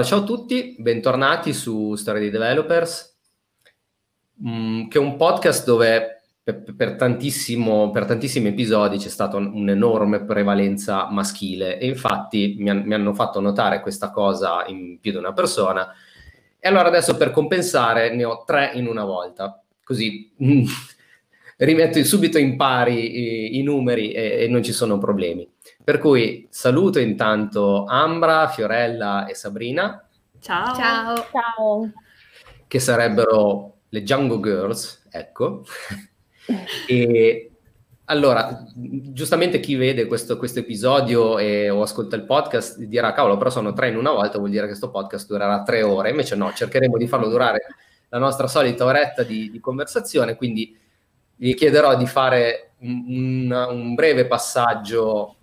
Ciao a tutti, bentornati su Story Developers, mm, che è un podcast dove per, per, per, tantissimi episodi c'è stata un'enorme prevalenza maschile e infatti mi, han, mi, hanno fatto notare questa cosa in più di una persona e allora adesso per compensare ne ho tre in una volta, così rimetto subito in pari i, i numeri e, e non ci sono problemi. Per cui saluto intanto Ambra, Fiorella e Sabrina. Ciao. Ciao. Ciao. Che sarebbero le Django Girls, ecco. e allora, giustamente chi vede questo, questo episodio e, o ascolta il podcast dirà, cavolo, però sono tre in una volta, vuol dire che questo podcast durerà tre ore. Invece no, cercheremo di farlo durare la nostra solita oretta di, di conversazione, quindi vi chiederò di fare un, un, un breve passaggio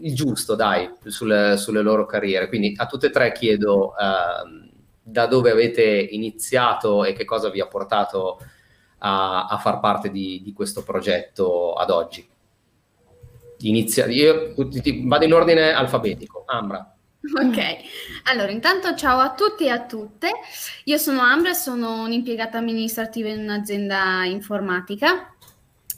il giusto, dai, sulle, sulle, loro carriere. Quindi a tutte e tre chiedo uh, da dove avete iniziato e che cosa vi ha portato a, a far parte di, di, questo progetto ad oggi. Inizia, io vado in ordine alfabetico. Ambra. Ok, allora intanto ciao a tutti e a tutte. Io sono Ambra, sono un'impiegata amministrativa in un'azienda informatica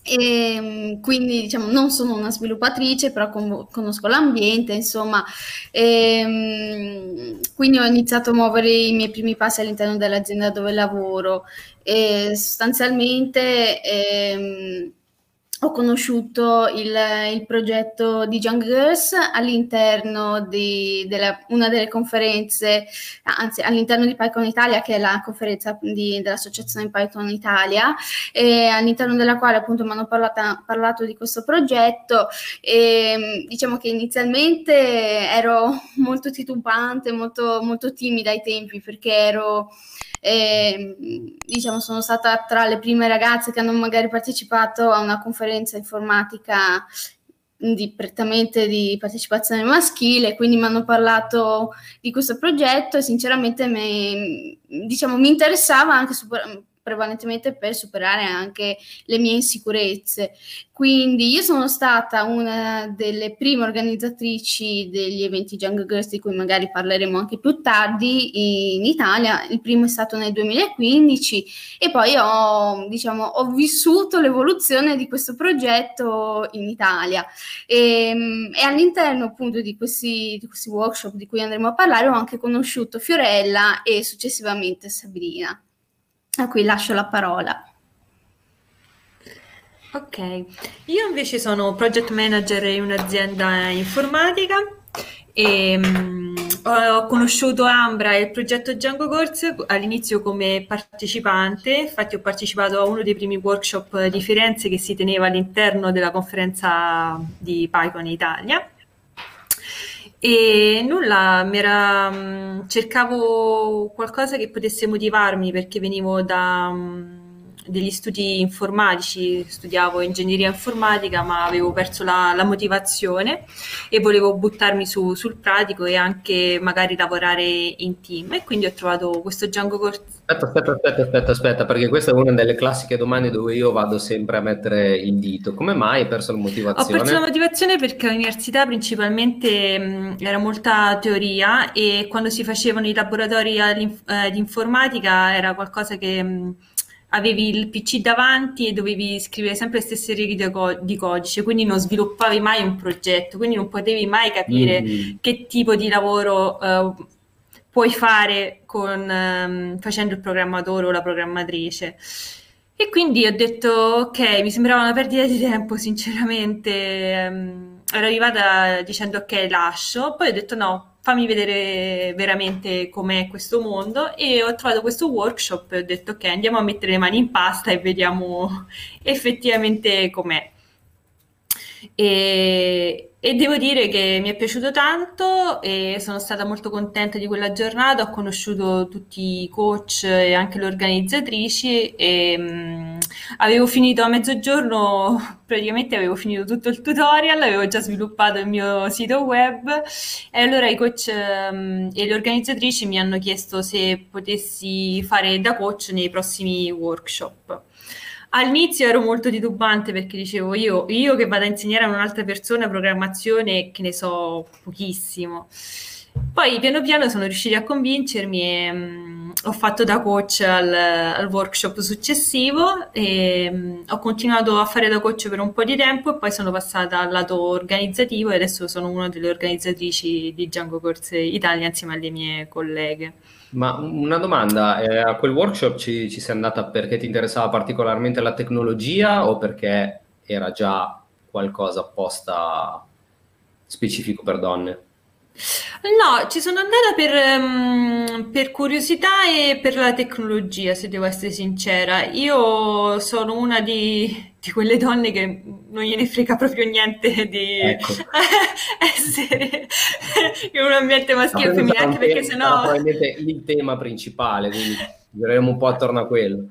e ehm, quindi diciamo non sono una sviluppatrice, però con- conosco l'ambiente, insomma, e, ehm, quindi ho iniziato a muovere i miei primi passi all'interno dell'azienda dove lavoro. E sostanzialmente ehm, ho conosciuto il, il, progetto di Young Girls all'interno di della, una delle conferenze, anzi all'interno di PyCon Italia, che è la conferenza di, dell'associazione PyCon Italia, all'interno della quale appunto mi hanno parlato, parlato di questo progetto. E diciamo che inizialmente ero molto titubante, molto, molto timida ai tempi perché ero e, diciamo, sono stata tra le prime ragazze che hanno magari partecipato a una conferenza informatica di, prettamente di partecipazione maschile, quindi mi hanno parlato di questo progetto e sinceramente mi, diciamo, mi interessava anche super, prevalentemente per superare anche le mie insicurezze. Quindi io sono stata una delle prime organizzatrici degli eventi Jungle Girls di cui magari parleremo anche più tardi in Italia. Il primo è stato nel 2015 e poi ho, diciamo, ho vissuto l'evoluzione di questo progetto in Italia. E, ehm, e all'interno appunto di questi, di questi workshop di cui andremo a parlare ho anche conosciuto Fiorella e successivamente Sabrina a cui lascio la parola. Ok, io invece sono project manager in un'azienda informatica e um, ho conosciuto Ambra e il progetto Django Course all'inizio come partecipante, infatti ho partecipato a uno dei primi workshop di Firenze che si teneva all'interno della conferenza di PyCon Italia e nulla, era, mm, cercavo qualcosa che potesse motivarmi perché venivo da mm, degli studi informatici, studiavo ingegneria informatica, ma avevo perso la, la motivazione e volevo buttarmi su, sul pratico e anche magari lavorare in team. E quindi ho trovato questo Django Corsa. Aspetta, aspetta, aspetta, aspetta, aspetta, perché questa è una delle classiche domande dove io vado sempre a mettere il dito. Come mai hai perso la motivazione? Ho perso la motivazione perché all'università principalmente mh, era molta teoria e quando si facevano i laboratori eh, di informatica era qualcosa che... Mh, avevi il PC davanti e dovevi scrivere sempre le stesse righe di, co- di codice, quindi non sviluppavi mai un progetto, quindi non potevi mai capire mm. che tipo di lavoro uh, puoi fare con, um, facendo il programmatore o la programmatrice. E quindi ho detto, ok, mi sembrava una perdita di tempo, sinceramente. Um, ero arrivata dicendo, ok, lascio. Poi ho detto, no, fammi vedere veramente com'è questo mondo e ho trovato questo workshop e ho detto ok andiamo a mettere le mani in pasta e vediamo effettivamente com'è. E, e devo dire che mi è piaciuto tanto e sono stata molto contenta di quella giornata, ho conosciuto tutti i coach e anche le organizzatrici e mh, mm, avevo finito a mezzogiorno, praticamente avevo finito tutto il tutorial, avevo già sviluppato il mio sito web e allora i coach mh, mm, e le organizzatrici mi hanno chiesto se potessi fare da coach nei prossimi workshop. All'inizio ero molto titubante perché dicevo io, io che vado a insegnare a un'altra persona programmazione che ne so pochissimo. Poi piano piano sono riusciti a convincermi e mh, ho fatto da coach al, al workshop successivo e mh, ho continuato a fare da coach per un po' di tempo e poi sono passata al lato organizzativo e adesso sono una delle organizzatrici di Django Corse Italia insieme alle mie colleghe. Ma una domanda, eh, a quel workshop ci, ci sei andata perché ti interessava particolarmente la tecnologia o perché era già qualcosa apposta specifico per donne? No, ci sono andata per, um, per curiosità e per la tecnologia, se devo essere sincera. Io sono una di, di quelle donne che non gliene frega proprio niente di ecco. essere in un ambiente maschile e femminile, anche perché sennò... Probabilmente il tema principale, quindi gireremo un po' attorno a quello.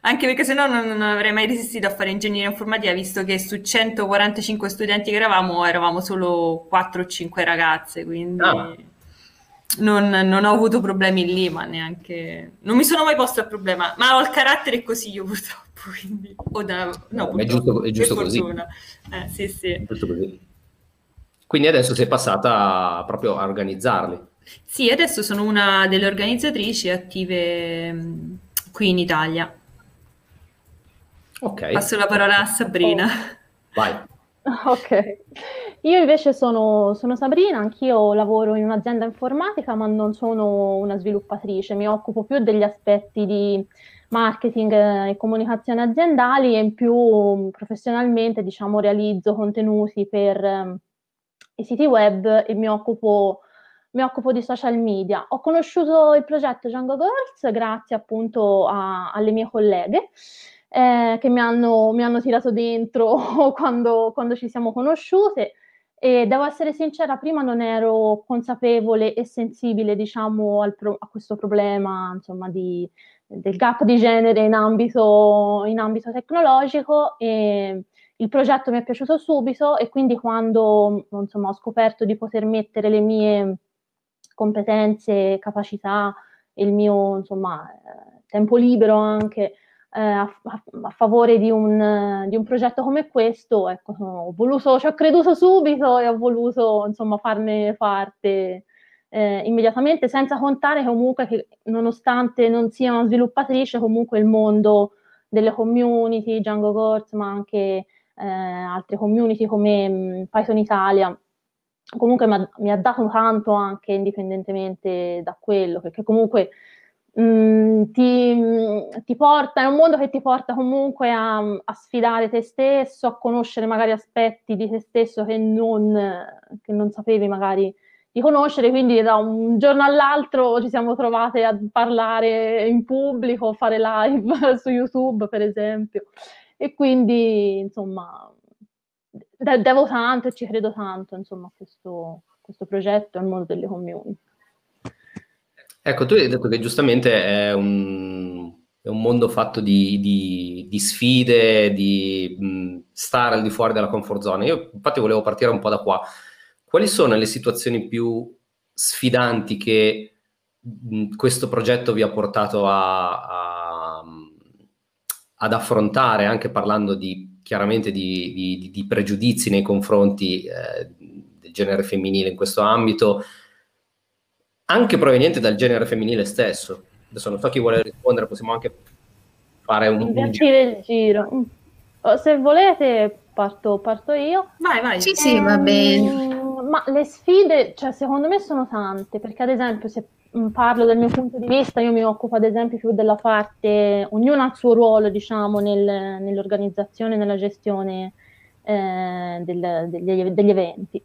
Anche perché sennò non, non avrei mai resistito a fare ingegneria informatica, visto che su 145 studenti che eravamo, eravamo solo 4 o 5 ragazze, quindi ah. non, non, ho avuto problemi lì, ma neanche... Non mi sono mai posto il problema, ma ho il carattere così io purtroppo, quindi... O da... No, purtroppo, è giusto, è giusto così. Eh, sì, sì. È giusto così. Quindi adesso sei passata proprio a organizzarli. Sì, adesso sono una delle organizzatrici attive mm, qui in Italia. Ok. Passo la parola a Sabrina. Vai. Ok. Io invece sono, sono, Sabrina, anch'io lavoro in un'azienda informatica, ma non sono una sviluppatrice, mi occupo più degli aspetti di marketing e comunicazione aziendali e in più professionalmente, diciamo, realizzo contenuti per um, i siti web e mi occupo, mi occupo, di social media. Ho conosciuto il progetto Django Girls grazie appunto a, alle mie colleghe eh, che mi hanno, mi hanno, tirato dentro quando, quando, ci siamo conosciute. E devo essere sincera, prima non ero consapevole e sensibile, diciamo, pro- a questo problema, insomma, di, del gap di genere in ambito, in ambito tecnologico e il progetto mi è piaciuto subito e quindi quando insomma, ho scoperto di poter mettere le mie competenze, capacità e il mio insomma, eh, tempo libero anche eh, a, a, favore di un, di un, progetto come questo, ecco, ho voluto, ci ho creduto subito e ho voluto insomma farne parte eh, immediatamente, senza contare comunque che nonostante non sia una sviluppatrice, comunque il mondo delle community, Django Gortz, ma anche eh, altre community come mh, mm, Python Italia, comunque mi ha dato tanto anche indipendentemente da quello, perché comunque Mm, ti, ti, porta, è un mondo che ti porta comunque a, a, sfidare te stesso, a conoscere magari aspetti di te stesso che non, che non sapevi magari di conoscere, quindi da un giorno all'altro ci siamo trovate a parlare in pubblico, fare live su YouTube per esempio, e quindi insomma de- devo tanto e ci credo tanto insomma a questo, questo progetto e al mondo delle community. Ecco, tu hai detto che giustamente è un, è un mondo fatto di, di, di sfide, di mh, stare al di fuori della comfort zone. Io infatti volevo partire un po' da qua. Quali sono le situazioni più sfidanti che mh, questo progetto vi ha portato a, a, ad affrontare, anche parlando di, chiaramente di, di pregiudizi nei confronti eh, del genere femminile in questo ambito? Anche proveniente dal genere femminile stesso. Adesso non so chi vuole rispondere, possiamo anche fare un, il giro. Mm. Oh, se volete parto, parto, io. Vai, vai. Sì, sì, va ehm, bene. Ma le sfide, cioè, secondo me sono tante, perché ad esempio se mm, parlo del mio punto di vista, io mi occupo ad esempio più della parte, ognuno ha il suo ruolo, diciamo, nel, nell'organizzazione, nella gestione eh, del, degli, degli eventi.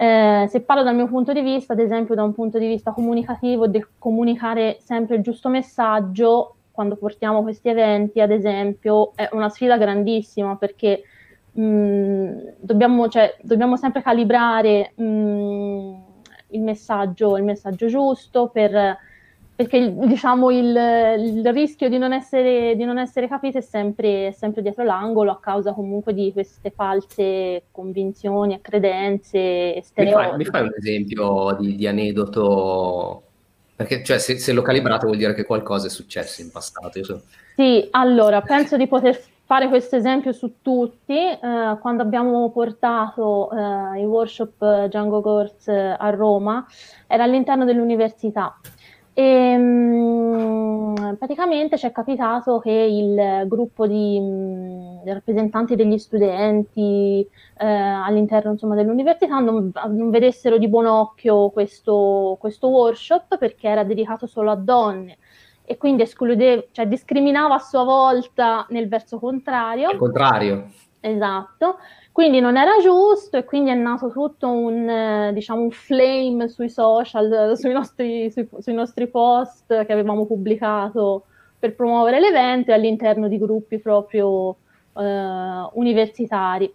Eh, se parlo dal mio punto di vista, ad esempio da un punto di vista comunicativo, di comunicare sempre il giusto messaggio quando portiamo questi eventi, ad esempio, è una sfida grandissima perché mh, mm, dobbiamo, cioè, dobbiamo, sempre calibrare mh, mm, il, messaggio, il messaggio giusto per perché diciamo il, il rischio di non, essere, di non essere capite è sempre, sempre, dietro l'angolo a causa comunque di queste false convinzioni e credenze stereotipi. Mi fai, un esempio di, di aneddoto? Perché cioè, se, se, lo calibrate vuol dire che qualcosa è successo in passato. So. Sì, allora penso di poter fare questo esempio su tutti, eh, quando abbiamo portato eh, i workshop Django Course a Roma, era all'interno dell'università. E, mh, mm, praticamente ci è capitato che il gruppo di mh, mm, rappresentanti degli studenti eh, all'interno insomma, dell'università non, non, vedessero di buon occhio questo, questo workshop perché era dedicato solo a donne e quindi escludeva, cioè discriminava a sua volta nel verso contrario. Il contrario. Esatto, quindi non era giusto e quindi è nato tutto un, eh, diciamo, un flame sui social, sui nostri, sui, sui nostri post che avevamo pubblicato per promuovere l'evento e all'interno di gruppi proprio eh, universitari.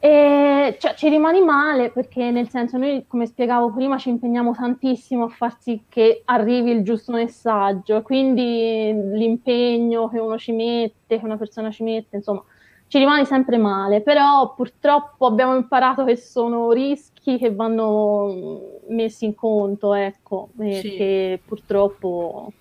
E cioè, ci rimani male perché nel senso noi, come spiegavo prima, ci impegniamo tantissimo a far sì che arrivi il giusto messaggio, quindi l'impegno che uno ci mette, che una persona ci mette, insomma, ci rimane sempre male, però purtroppo abbiamo imparato che sono rischi che vanno messi in conto, ecco, e sì. che purtroppo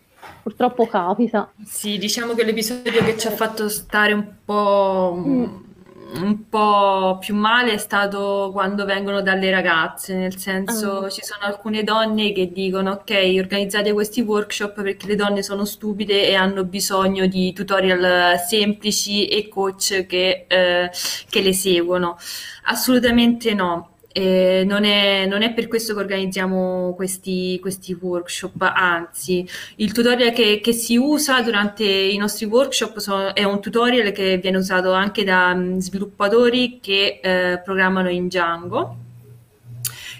purtroppo capita. Sì, diciamo che l'episodio che ci ha fatto stare un po' mm un po' più male è stato quando vengono dalle ragazze, nel senso uh. ci sono alcune donne che dicono ok, organizzate questi workshop perché le donne sono stupide e hanno bisogno di tutorial semplici e coach che, eh, che le seguono. Assolutamente no. Eh, non, è, non, è, per questo che organizziamo questi, questi workshop, anzi, il tutorial che, che, si usa durante i nostri workshop sono, è un tutorial che viene usato anche da um, sviluppatori che eh, programmano in Django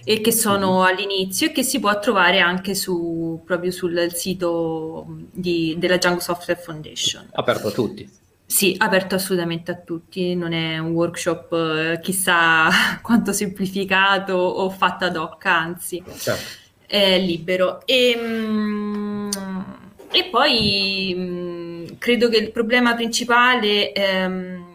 e che sono mm-hmm. all'inizio e che si può trovare anche su, proprio sul sito di, della Django Software Foundation. Aperto a tutti. Sì, aperto assolutamente a tutti, non è un workshop eh, chissà quanto semplificato o fatto ad hoc, anzi, certo. è libero. E, mm, e poi mm, credo che il problema principale ehm,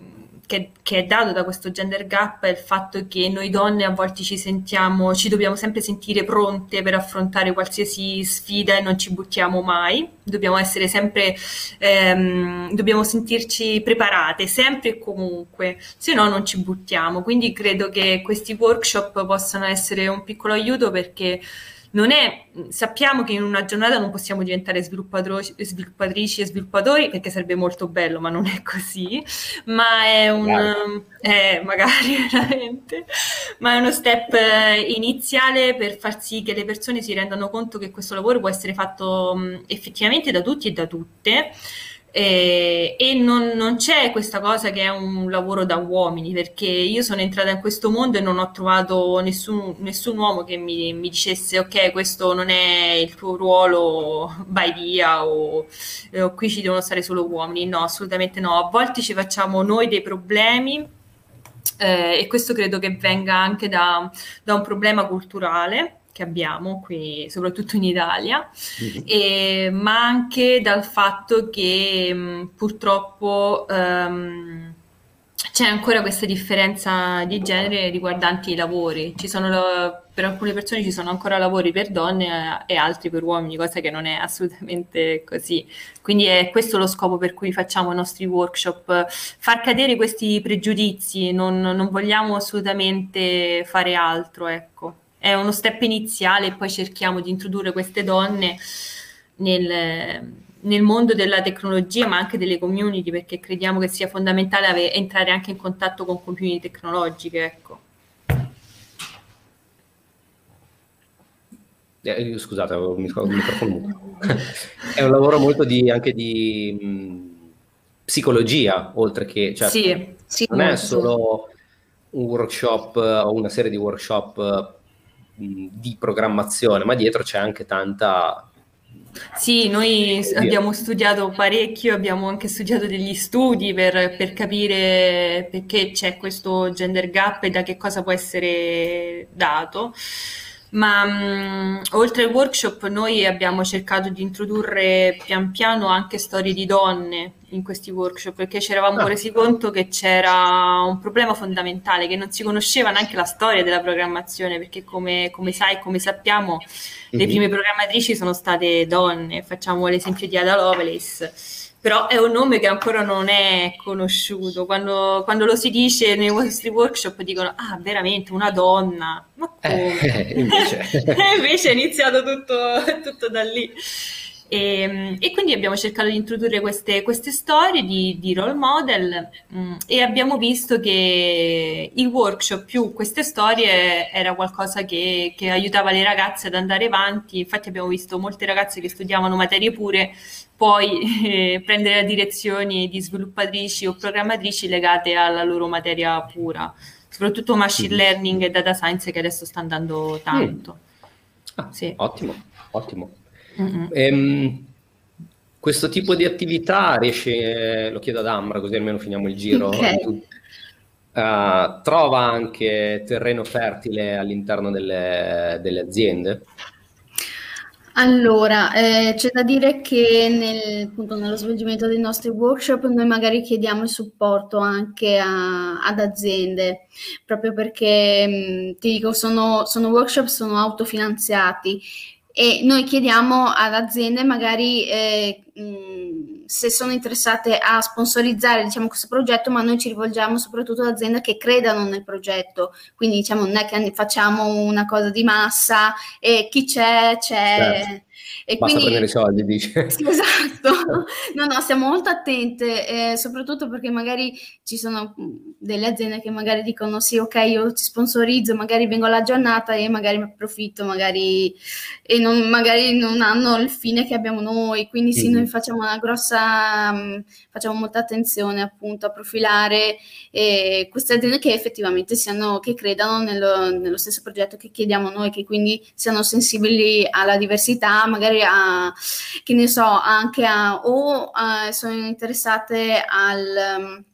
che, che, è dato da questo gender gap è il fatto che noi donne a volte ci sentiamo, ci dobbiamo sempre sentire pronte per affrontare qualsiasi sfida e non ci buttiamo mai. Dobbiamo essere sempre, ehm, dobbiamo sentirci preparate sempre e comunque, se no non ci buttiamo. Quindi credo che questi workshop possano essere un piccolo aiuto perché non è, sappiamo che in una giornata non possiamo diventare sviluppatrici e sviluppatori perché sarebbe molto bello, ma non è così, ma è un, eh, magari veramente, ma è uno step iniziale per far sì che le persone si rendano conto che questo lavoro può essere fatto effettivamente da tutti e da tutte eh, e non, non, c'è questa cosa che è un lavoro da uomini, perché io sono entrata in questo mondo e non ho trovato nessun, nessun uomo che mi, mi, dicesse ok, questo non è il tuo ruolo, vai via o, o qui ci devono stare solo uomini. No, assolutamente no. A volte ci facciamo noi dei problemi eh, e questo credo che venga anche da, da un problema culturale che abbiamo qui, soprattutto in Italia, mm-hmm. e, ma anche dal fatto che mh, purtroppo um, c'è ancora questa differenza di genere riguardanti i lavori. Sono, per alcune persone ci sono ancora lavori per donne e altri per uomini, cosa che non è assolutamente così. Quindi è questo lo scopo per cui facciamo i nostri workshop, far cadere questi pregiudizi, non, non vogliamo assolutamente fare altro, ecco è uno step iniziale e poi cerchiamo di introdurre queste donne nel, nel, mondo della tecnologia ma anche delle community perché crediamo che sia fondamentale ave- entrare anche in contatto con community tecnologiche. Ecco. Eh, scusate, avevo il microfono È un lavoro molto di, anche di mh, psicologia, oltre che... Cioè, sì, sì, non molto. è solo un workshop o una serie di workshop di programmazione, ma dietro c'è anche tanta... Sì, noi abbiamo studiato parecchio, abbiamo anche studiato degli studi per, per capire perché c'è questo gender gap e da che cosa può essere dato ma mh, oltre al workshop noi abbiamo cercato di introdurre pian piano anche storie di donne in questi workshop perché ci eravamo ah. resi conto che c'era un problema fondamentale, che non si conosceva neanche la storia della programmazione, perché come, come sai, come sappiamo, mm-hmm. le mhm. prime programmatrici sono state donne, facciamo l'esempio di Ada Lovelace però è un nome che ancora non è conosciuto. Quando, quando, lo si dice nei vostri workshop dicono, ah, veramente una donna, ma come? Eh, invece. invece è iniziato tutto, tutto da lì. E, ehm, e, quindi abbiamo cercato di introdurre queste, queste storie di, di, role model mh, mm, e abbiamo visto che il workshop più queste storie era qualcosa che, che, aiutava le ragazze ad andare avanti. Infatti abbiamo visto molte ragazze che studiavano materie pure poi eh, prendere direzioni di sviluppatrici o programmatrici legate alla loro materia pura, soprattutto machine learning e data science che adesso sta andando tanto. Ah, sì. Ottimo, ottimo. Ehm, questo tipo di attività riesce, lo chiedo ad Ambra così almeno finiamo il giro, okay. uh, trova anche terreno fertile all'interno delle, delle aziende? Allora, eh, c'è da dire che nel, appunto, nello svolgimento dei nostri workshop noi magari chiediamo il supporto anche a, ad aziende, proprio perché mh, ti dico, sono, sono workshop, sono autofinanziati e noi chiediamo ad aziende magari eh, mh, se sono interessate a sponsorizzare diciamo, questo progetto, ma noi ci rivolgiamo soprattutto ad aziende che credano nel progetto, quindi diciamo non è che facciamo una cosa di massa e chi c'è c'è. Certo. E Basta quindi, prendere i soldi, dice. Sì, esatto. No, no, stiamo molto attente, eh, soprattutto perché magari ci sono delle aziende che magari dicono sì, ok, io ti sponsorizzo, magari vengo alla giornata e magari mi approfitto, magari, e non, magari non hanno il fine che abbiamo noi. Quindi sì, mm-hmm. noi facciamo una grossa, um, facciamo molta attenzione appunto a profilare eh, queste aziende che effettivamente siano, che credano nello, nello stesso progetto che chiediamo noi, che quindi siano sensibili alla diversità, magari magari a, che ne so, anche a, o a, sono interessate al... Um,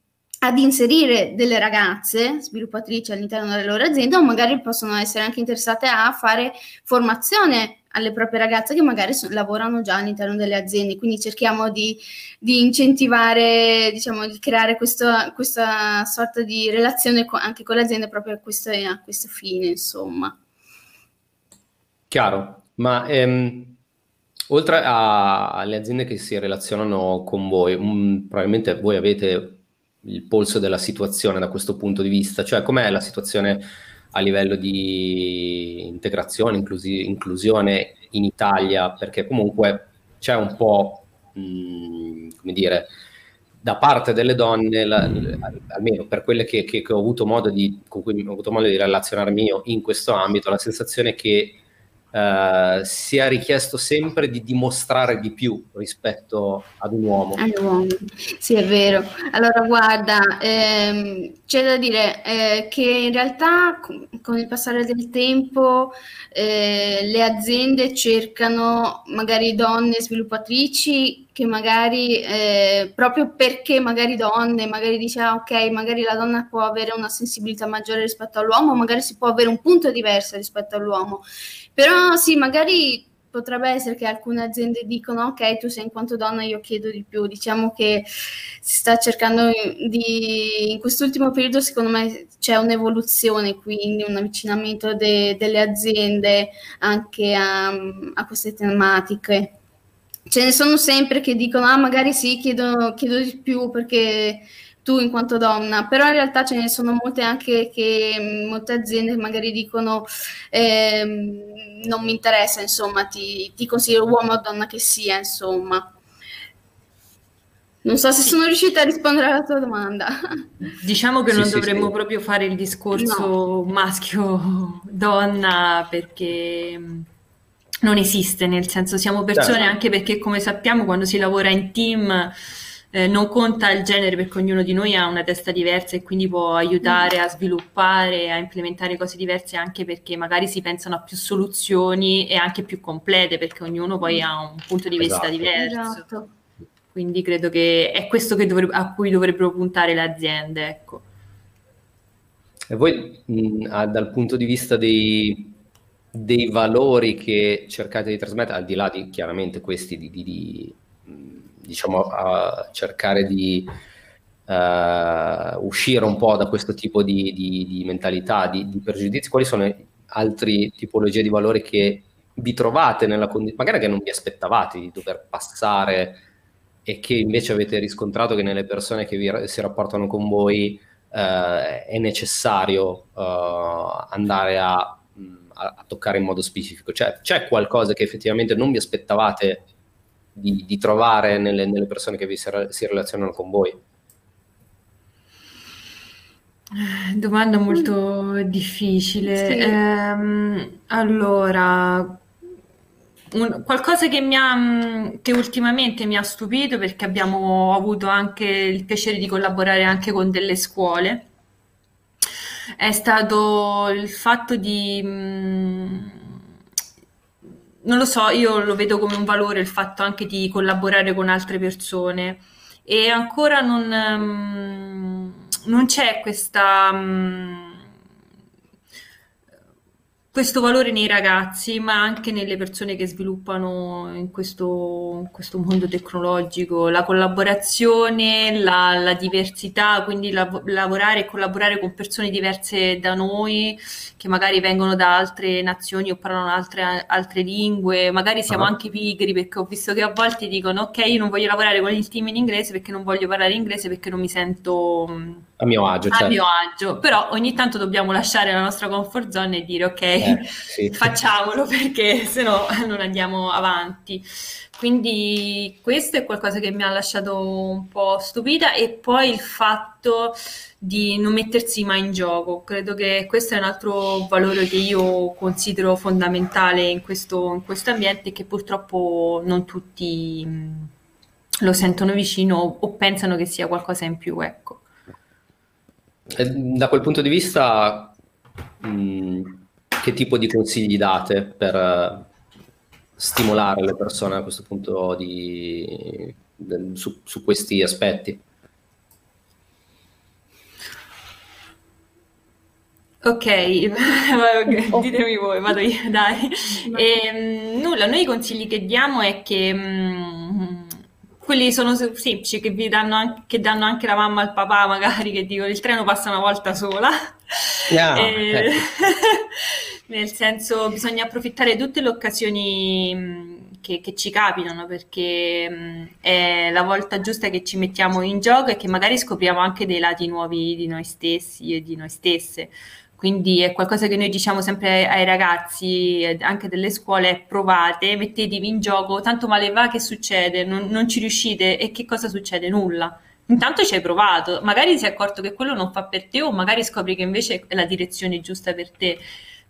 ad inserire delle ragazze sviluppatrici all'interno delle loro aziende o magari possono essere anche interessate a fare formazione alle proprie ragazze che magari so, lavorano già all'interno delle aziende, quindi cerchiamo di, di incentivare, diciamo, di creare questo, questa sorta di relazione co- anche con le aziende proprio a questo, a questo fine, insomma. Chiaro, ma ehm, Oltre alle aziende che si relazionano con voi, um, probabilmente voi avete il polso della situazione da questo punto di vista, cioè com'è la situazione a livello di integrazione, inclusi- inclusione in Italia, perché comunque c'è un po', mh, mm, come dire, da parte delle donne, la, almeno per quelle che, che, che ho avuto modo di, con cui ho avuto modo di relazionarmi io in questo ambito, la sensazione che Uh, sia richiesto sempre di dimostrare di più rispetto ad un uomo. All'uomo, sì è vero. Allora guarda, ehm, c'è da dire eh, che in realtà con, il passare del tempo eh, le aziende cercano magari donne sviluppatrici che magari eh, proprio perché magari donne, magari dice ah, ok, magari la donna può avere una sensibilità maggiore rispetto all'uomo, magari si può avere un punto diverso rispetto all'uomo però sì, magari potrebbe essere che alcune aziende dicono ok, tu sei in quanto donna, io chiedo di più. Diciamo che si sta cercando di, in quest'ultimo periodo secondo me c'è un'evoluzione, quindi un avvicinamento de, delle aziende anche a, a, queste tematiche. Ce ne sono sempre che dicono ah magari sì, chiedo, chiedo di più perché tu in quanto donna, però in realtà ce ne sono molte anche che molte aziende magari dicono eh, non mi interessa, insomma, ti, ti consiglio uomo o donna che sia, insomma. Non so se sono riuscita a rispondere alla tua domanda. Diciamo che sì, non sì, dovremmo sì. proprio fare il discorso no. maschio-donna perché non esiste, nel senso siamo persone certo. anche perché come sappiamo quando si lavora in team eh, non conta il genere perché ognuno di noi ha una testa diversa e quindi può aiutare a sviluppare, a implementare cose diverse anche perché magari si pensano a più soluzioni e anche più complete perché ognuno poi ha un punto di vista esatto. diverso. Esatto. Quindi credo che è questo che dovrebbe, a cui dovrebbero puntare le aziende. Ecco. E voi mh, dal punto di vista dei, dei, valori che cercate di trasmettere, al di là di chiaramente questi di, di, di diciamo, a cercare di uh, uscire un po' da questo tipo di, di, di mentalità, di, di, pregiudizi, quali sono altre tipologie di valori che vi trovate nella condizione, magari che non vi aspettavate di dover passare e che invece avete riscontrato che nelle persone che vi, si rapportano con voi uh, è necessario uh, andare a, a, toccare in modo specifico? Cioè, c'è qualcosa che effettivamente non vi aspettavate di, di trovare nelle, nelle, persone che vi si, si relazionano con voi? Domanda molto difficile. Sì. Ehm, allora, un, qualcosa che, mi ha, che ultimamente mi ha stupito perché abbiamo avuto anche il piacere di collaborare anche con delle scuole è stato il fatto di non lo so, io lo vedo come un valore il fatto anche di collaborare con altre persone. E ancora non, non c'è questa questo valore nei ragazzi, ma anche nelle persone che sviluppano in questo, in questo mondo tecnologico, la collaborazione, la, la diversità, quindi la, lavorare e collaborare con persone diverse da noi, che magari vengono da altre nazioni o parlano altre, altre lingue, magari siamo uh-huh. anche pigri perché ho visto che a volte dicono ok, io non voglio lavorare con il team in inglese perché non voglio parlare inglese perché non mi sento a mio agio, a certo. mio agio. Però ogni tanto dobbiamo lasciare la nostra comfort zone e dire ok, eh, sì. facciamolo perché se no non andiamo avanti. Quindi questo è qualcosa che mi ha lasciato un po' stupita e poi il fatto di non mettersi mai in gioco. Credo che questo è un altro valore che io considero fondamentale in questo, in questo ambiente che purtroppo non tutti lo sentono vicino o pensano che sia qualcosa in più. Ecco. Da quel punto di vista, mh, che tipo di consigli date per uh, stimolare le persone a questo punto di, de, su, su questi aspetti? Ok, ditemi voi, vado io, dai. E, ehm, nulla, noi i consigli che diamo è che mh, quelli sono semplici che vi danno anche, che danno anche la mamma al papà magari che dicono il treno passa una volta sola yeah, e, ecco. nel senso bisogna approfittare di tutte le occasioni che, che, ci capitano perché è la volta giusta che ci mettiamo in gioco e che magari scopriamo anche dei lati nuovi di noi stessi e di noi stesse quindi è qualcosa che noi diciamo sempre ai ragazzi, anche delle scuole, provate, mettetevi in gioco, tanto male va che succede, non, non ci riuscite e che cosa succede? Nulla. Intanto ci hai provato, magari ti sei accorto che quello non fa per te o magari scopri che invece è la direzione giusta per te.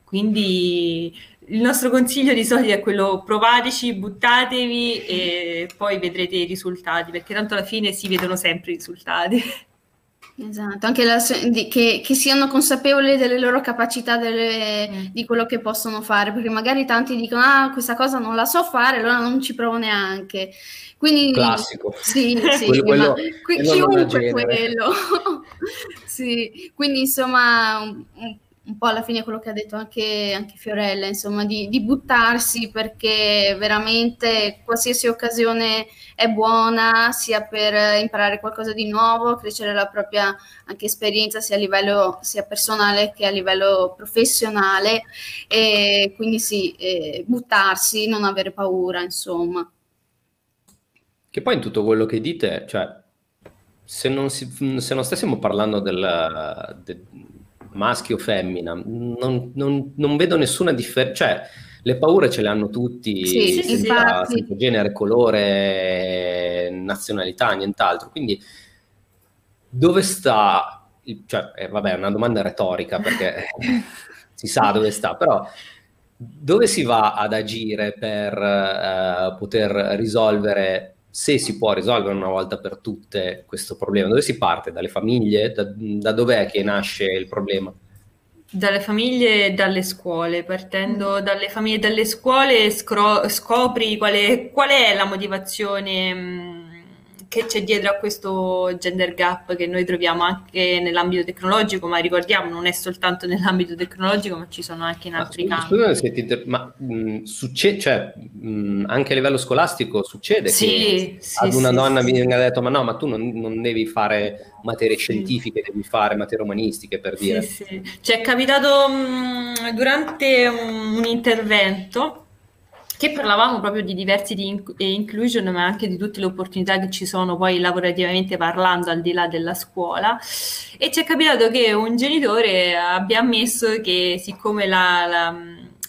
Quindi il nostro consiglio di solito è quello provateci, buttatevi e poi vedrete i risultati, perché tanto alla fine si vedono sempre i risultati. Esatto, anche la, che, che, siano consapevoli delle loro capacità, delle, mm. di quello che possono fare, perché magari tanti dicono ah questa cosa non la so fare, allora non ci provo neanche. Quindi, Classico. Sì, sì, quello, quello, qui, chiunque quello. sì, quindi insomma un, un un po' alla fine quello che ha detto anche, anche Fiorella, insomma, di, di, buttarsi perché veramente qualsiasi occasione è buona, sia per imparare qualcosa di nuovo, crescere la propria anche esperienza sia a livello sia personale che a livello professionale, e quindi sì, eh, buttarsi, non avere paura, insomma. Che poi in tutto quello che dite, cioè, se non, si, se non stessimo parlando del, del maschio o femmina, non, non, non vedo nessuna differenza, cioè le paure ce le hanno tutti, sì, senza, senza, genere, colore, nazionalità, nient'altro. Quindi dove sta, cioè, eh, vabbè, è una domanda retorica perché si sa dove sta, però dove si va ad agire per eh, poter risolvere se si può risolvere una volta per tutte questo problema? Dove si parte? Dalle famiglie? Da, da dov'è che nasce il problema? Dalle famiglie e dalle scuole. Partendo dalle famiglie e dalle scuole scro- scopri qual è, qual è la motivazione mh, mm, che c'è dietro a questo gender gap che noi troviamo anche nell'ambito tecnologico, ma ricordiamo non è soltanto nell'ambito tecnologico, ma ci sono anche in altri ma, campi. Scusami se ti inter... ma mh, succede, cioè, mh, anche a livello scolastico succede sì, che sì, ad una sì, donna venga detto ma no, ma tu non, non devi fare materie scientifiche, devi fare materie umanistiche per dire. Sì, sì. Ci è capitato mh, durante un, un intervento che parlavamo proprio di diversity e inclusion, ma anche di tutte le opportunità che ci sono poi lavorativamente parlando al di là della scuola. E ci è capitato che un genitore abbia ammesso che siccome la, la,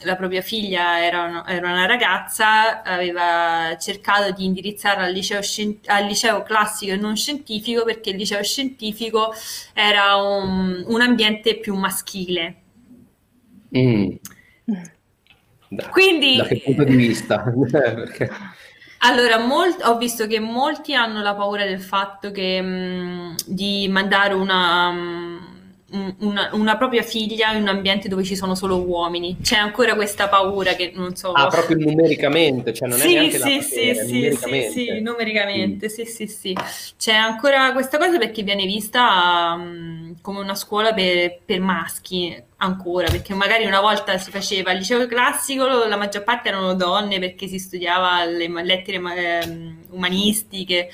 la propria figlia era una, era una, ragazza, aveva cercato di indirizzarla al liceo, scien- al liceo classico e non scientifico perché il liceo scientifico era un, un ambiente più maschile. Mm. Da, Quindi, da che punto di vista? Perché... Allora, molt- ho visto che molti hanno la paura del fatto che, mh, di mandare una, mh, una, una, propria figlia in un ambiente dove ci sono solo uomini. C'è ancora questa paura che non so. Ah, proprio numericamente, cioè non sì, è neanche sì, la sì, sì, numericamente. sì, sì, numericamente, mm. sì, sì, sì. C'è ancora questa cosa perché viene vista um, come una scuola per, per maschi ancora, perché magari una volta si faceva al liceo classico, la maggior parte erano donne perché si studiava le lettere eh, umanistiche,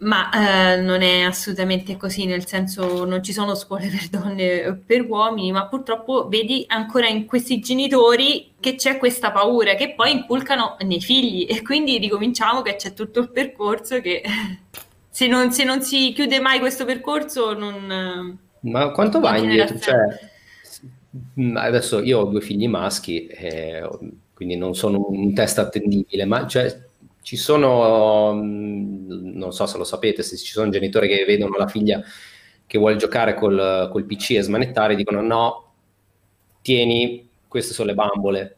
ma eh, non è assolutamente così, nel senso non ci sono scuole per donne o per uomini, ma purtroppo vedi ancora in questi genitori che c'è questa paura che poi inculcano nei figli e quindi ricominciamo che c'è tutto il percorso che se non, se non si chiude mai questo percorso non ma quanto va indietro? Cioè, adesso io ho due figli maschi, eh, quindi non sono un test attendibile, ma cioè, ci sono, non so se lo sapete, se ci sono genitori che vedono la figlia che vuole giocare col, col PC e smanettare, dicono no, tieni, queste sono le bambole.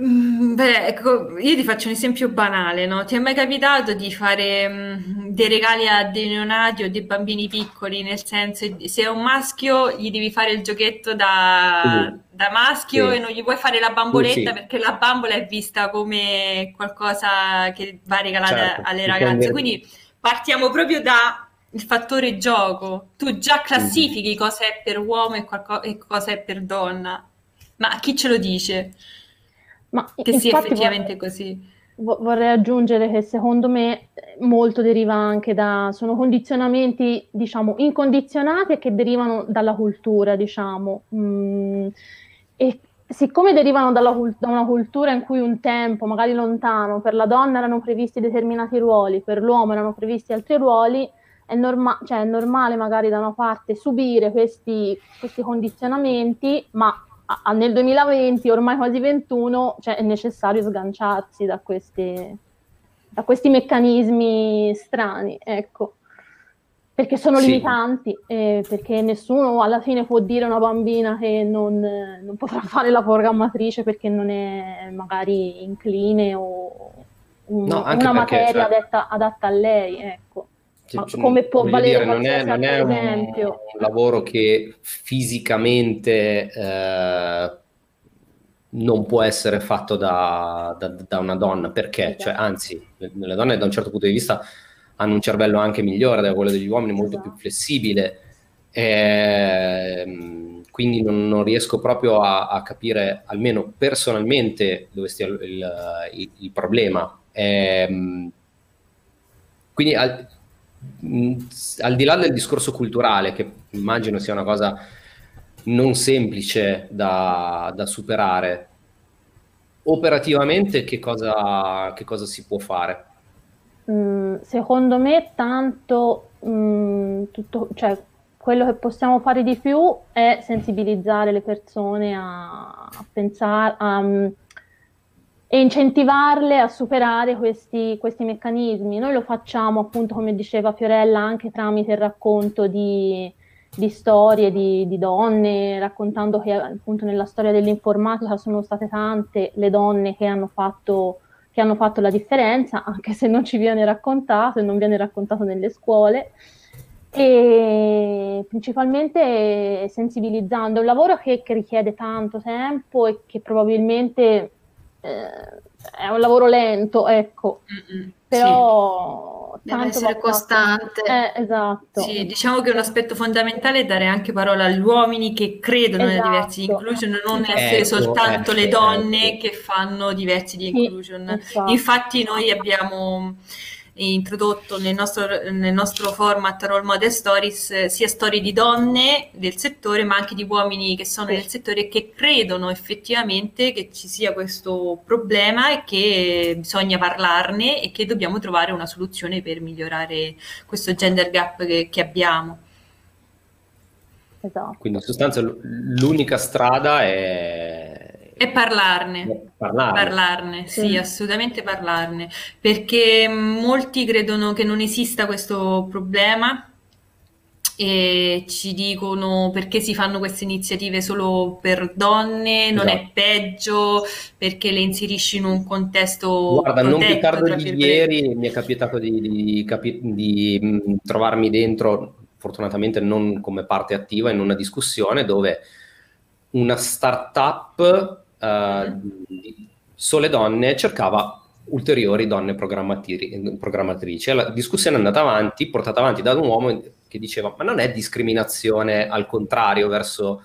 Beh, ecco, io ti faccio un esempio banale, no? Ti è mai capitato di fare mh, dei regali a dei neonati o dei bambini piccoli? Nel senso, se è un maschio gli devi fare il giochetto da, sì. da maschio sì. e non gli puoi fare la bamboletta sì, perché la bambola è vista come qualcosa che va regalata certo, alle ragazze. Quindi partiamo proprio da il fattore gioco. Tu già classifichi cosa è per uomo e, qualco- e cosa è per donna. Ma chi ce lo dice? Ma che sia effettivamente vorrei, così. Vorrei aggiungere che secondo me molto deriva anche da, sono condizionamenti, diciamo, incondizionati e che derivano dalla cultura, diciamo. Mm, e siccome derivano dalla, da una cultura in cui un tempo, magari lontano, per la donna erano previsti determinati ruoli, per l'uomo erano previsti altri ruoli, è, norma- cioè è normale magari da una parte subire questi, questi condizionamenti, ma a, nel 2020, ormai quasi 21, cioè è necessario sganciarsi da questi, da questi meccanismi strani, ecco. Perché sono sì. limitanti, eh, perché nessuno alla fine può dire a una bambina che non, non, potrà fare la programmatrice perché non è magari incline o un, no, una perché, materia cioè... adatta, adatta a lei, ecco. Ma come può valere dire, non è, non è un, un, lavoro che fisicamente eh, non può essere fatto da, da, da una donna, perché? Esatto. Cioè, anzi, le, donne da un certo punto di vista hanno un cervello anche migliore da quello degli uomini, molto esatto. più flessibile, eh, quindi non, non, riesco proprio a, a, capire, almeno personalmente, dove stia il, il, il problema. Eh, quindi al, al di là del discorso culturale, che immagino sia una cosa non semplice da, da superare, operativamente che cosa, che cosa, si può fare? Mm, secondo me tanto, mm, tutto, cioè, quello che possiamo fare di più è sensibilizzare le persone a, a pensare, a, e incentivarle a superare questi, questi, meccanismi. Noi lo facciamo appunto, come diceva Fiorella, anche tramite il racconto di, di storie di, di, donne, raccontando che appunto nella storia dell'informatica sono state tante le donne che hanno fatto, che hanno fatto la differenza, anche se non ci viene raccontato e non viene raccontato nelle scuole. E principalmente sensibilizzando, è un lavoro che, che richiede tanto tempo e che probabilmente eh, è un lavoro lento, ecco, Mm-mm, però sì. deve essere costante. Eh, esatto. Sì, diciamo che un aspetto fondamentale è dare anche parola agli uomini che credono esatto. nella diversi inclusion, non ecco, essere soltanto ecco, le donne ecco. che fanno diversi di inclusion. Sì, esatto. Infatti noi abbiamo introdotto nel nostro, nel nostro format Role Model Stories eh, sia storie di donne del settore ma anche di uomini che sono sì. nel settore e che credono effettivamente che ci sia questo problema e che bisogna parlarne e che dobbiamo trovare una soluzione per migliorare questo gender gap che, che abbiamo. Esatto. Quindi in sostanza l'unica strada è e parlarne, parlarne, parlarne sì, sì, assolutamente parlarne, perché molti credono che non esista questo problema e ci dicono perché si fanno queste iniziative solo per donne, non esatto. è peggio, perché le inserisci in un contesto Guarda, protetto, non più tardi di ieri mi è capitato di, di, capi- di mh, trovarmi dentro, fortunatamente non come parte attiva, in una discussione dove una startup uh, sole donne cercava ulteriori donne programmatrici. La discussione è andata avanti, portata avanti da un uomo che diceva ma non è discriminazione al contrario verso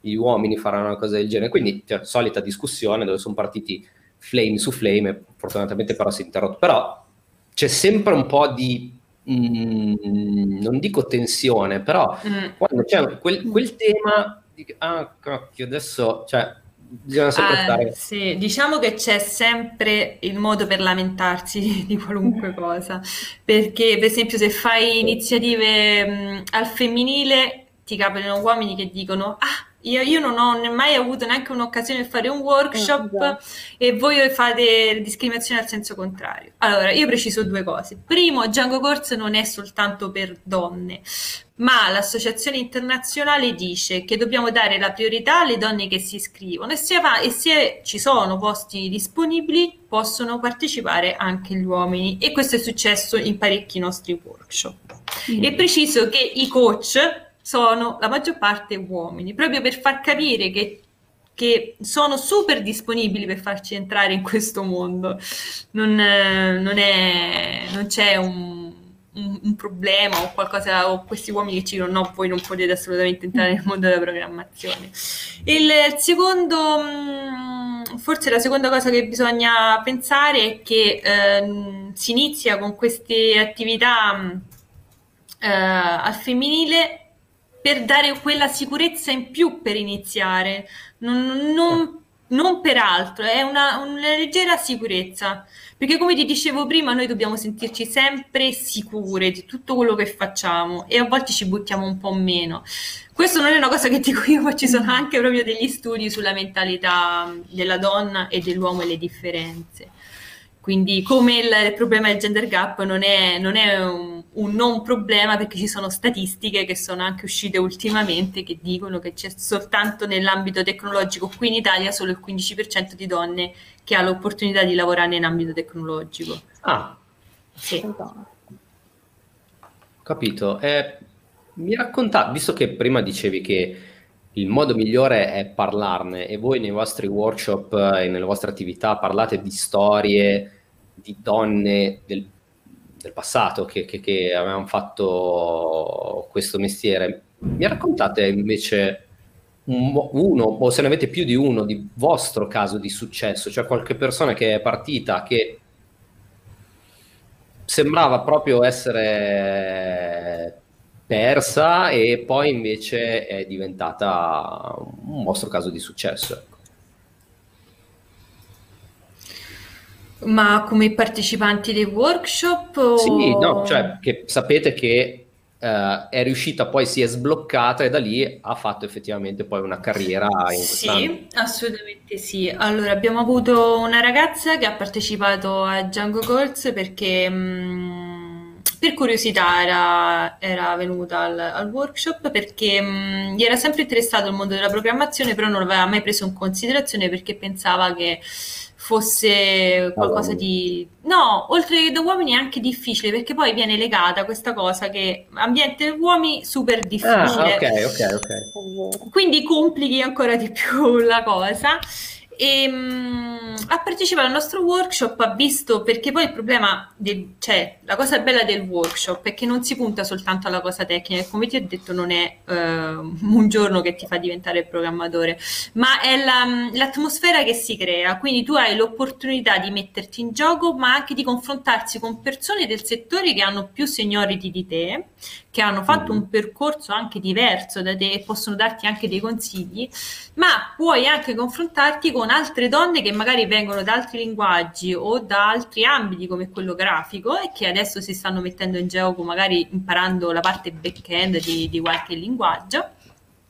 gli uomini fare una cosa del genere. Quindi, cioè, solita discussione dove sono partiti flame su flame, e fortunatamente però si è interrotto. Però c'è sempre un po' di, mm, non dico tensione, però mm. quando c'è quel, quel tema, di, ah cacchio, adesso, cioè, bisogna sempre ah, stare. Sì, diciamo che c'è sempre il modo per lamentarsi di qualunque cosa, perché per esempio se fai iniziative mh, al femminile ti capitano uomini che dicono ah io, io, non ho mai avuto neanche un'occasione di fare un workshop esatto. e voi fate discriminazione al senso contrario. Allora, io preciso due cose. Primo, Django Course non è soltanto per donne, ma l'associazione internazionale dice che dobbiamo dare la priorità alle donne che si iscrivono e se, va, e se ci sono posti disponibili possono partecipare anche gli uomini e questo è successo in parecchi nostri workshop. Mm. E preciso che i coach sono la maggior parte uomini, proprio per far capire che, che sono super disponibili per farci entrare in questo mondo. Non, non, è, non c'è un, un, un, problema o qualcosa, o questi uomini che ci dicono no, voi non potete assolutamente entrare nel mondo della programmazione. Il secondo, mm, forse la seconda cosa che bisogna pensare è che eh, si inizia con queste attività eh, al femminile per dare quella sicurezza in più per iniziare, non, non, non per altro, è una, una, leggera sicurezza. Perché come ti dicevo prima, noi dobbiamo sentirci sempre sicure di tutto quello che facciamo e a volte ci buttiamo un po' meno. Questo non è una cosa che dico io, ma ci sono anche proprio degli studi sulla mentalità della donna e dell'uomo e le differenze. Quindi come il, il problema del gender gap non è, non è un, un, non problema perché ci sono statistiche che sono anche uscite ultimamente che dicono che c'è soltanto nell'ambito tecnologico qui in Italia solo il 15% di donne che ha l'opportunità di lavorare in ambito tecnologico. Ah, sì. Capito. Eh, mi racconta, visto che prima dicevi che il modo migliore è parlarne e voi nei vostri workshop e nelle vostre attività parlate di storie di donne del, del passato che, che, che, avevano fatto questo mestiere. Mi raccontate invece un, uno o se ne avete più di uno di vostro caso di successo, cioè qualche persona che è partita che sembrava proprio essere persa e poi invece è diventata un vostro caso di successo. Ecco. Ma come partecipanti dei workshop? O... Sì, no, cioè che sapete che uh, è riuscita, poi si è sbloccata e da lì ha fatto effettivamente poi una carriera in Sì, assolutamente sì. Allora, abbiamo avuto una ragazza che ha partecipato a Django Goals perché... Mh, mm, per curiosità era, era venuta al, al, workshop perché mh, gli era sempre interessato il mondo della programmazione, però non l'aveva mai preso in considerazione perché pensava che fosse qualcosa di... No, oltre che da uomini è anche difficile perché poi viene legata questa cosa che ambiente uomini super difficile. Ah, ok, ok, ok. Quindi complichi ancora di più la cosa e mh, ha partecipato al nostro workshop, ha visto perché poi il problema, del, cioè la cosa bella del workshop è che non si punta soltanto alla cosa tecnica, come ti ho detto non è uh, un giorno che ti fa diventare programmatore, ma è la, l'atmosfera che si crea, quindi tu hai l'opportunità di metterti in gioco, ma anche di confrontarsi con persone del settore che hanno più seniority di te, che hanno fatto un percorso anche diverso da te e possono darti anche dei consigli, ma puoi anche confrontarti con altre donne che magari vengono da altri linguaggi o da altri ambiti come quello grafico e che adesso si stanno mettendo in gioco magari imparando la parte back-end di, di qualche linguaggio.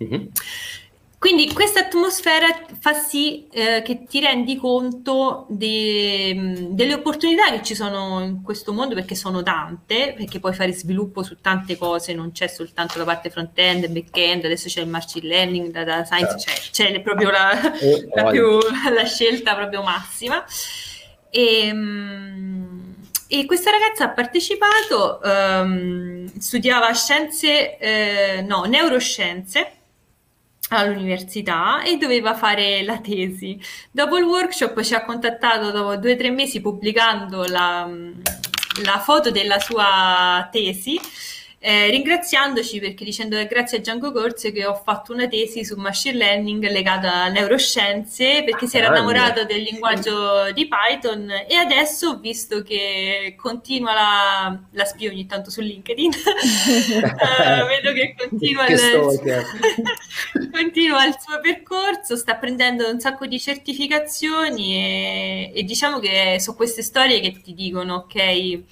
Mm-hmm. Quindi questa atmosfera fa sì eh, che ti rendi conto de, delle opportunità che ci sono in questo mondo, perché sono tante, perché puoi fare sviluppo su tante cose, non c'è soltanto la parte front-end, back-end, adesso c'è il machine learning, data science, certo. c'è, proprio la, oh, la, più, la, scelta proprio massima. E, ehm, e questa ragazza ha partecipato, um, studiava scienze, eh, no, neuroscienze all'università e doveva fare la tesi. Dopo il workshop ci ha contattato dopo due o tre mesi pubblicando la, la foto della sua tesi eh, ringraziandoci perché dicendo che grazie a Django Corse che ho fatto una tesi su machine learning legata a neuroscienze perché si era innamorato del linguaggio di Python e adesso ho visto che continua la, la spio ogni tanto su LinkedIn. Uh, vedo che continua, che il, continua il suo percorso sta prendendo un sacco di certificazioni e, e diciamo che sono queste storie che ti dicono ok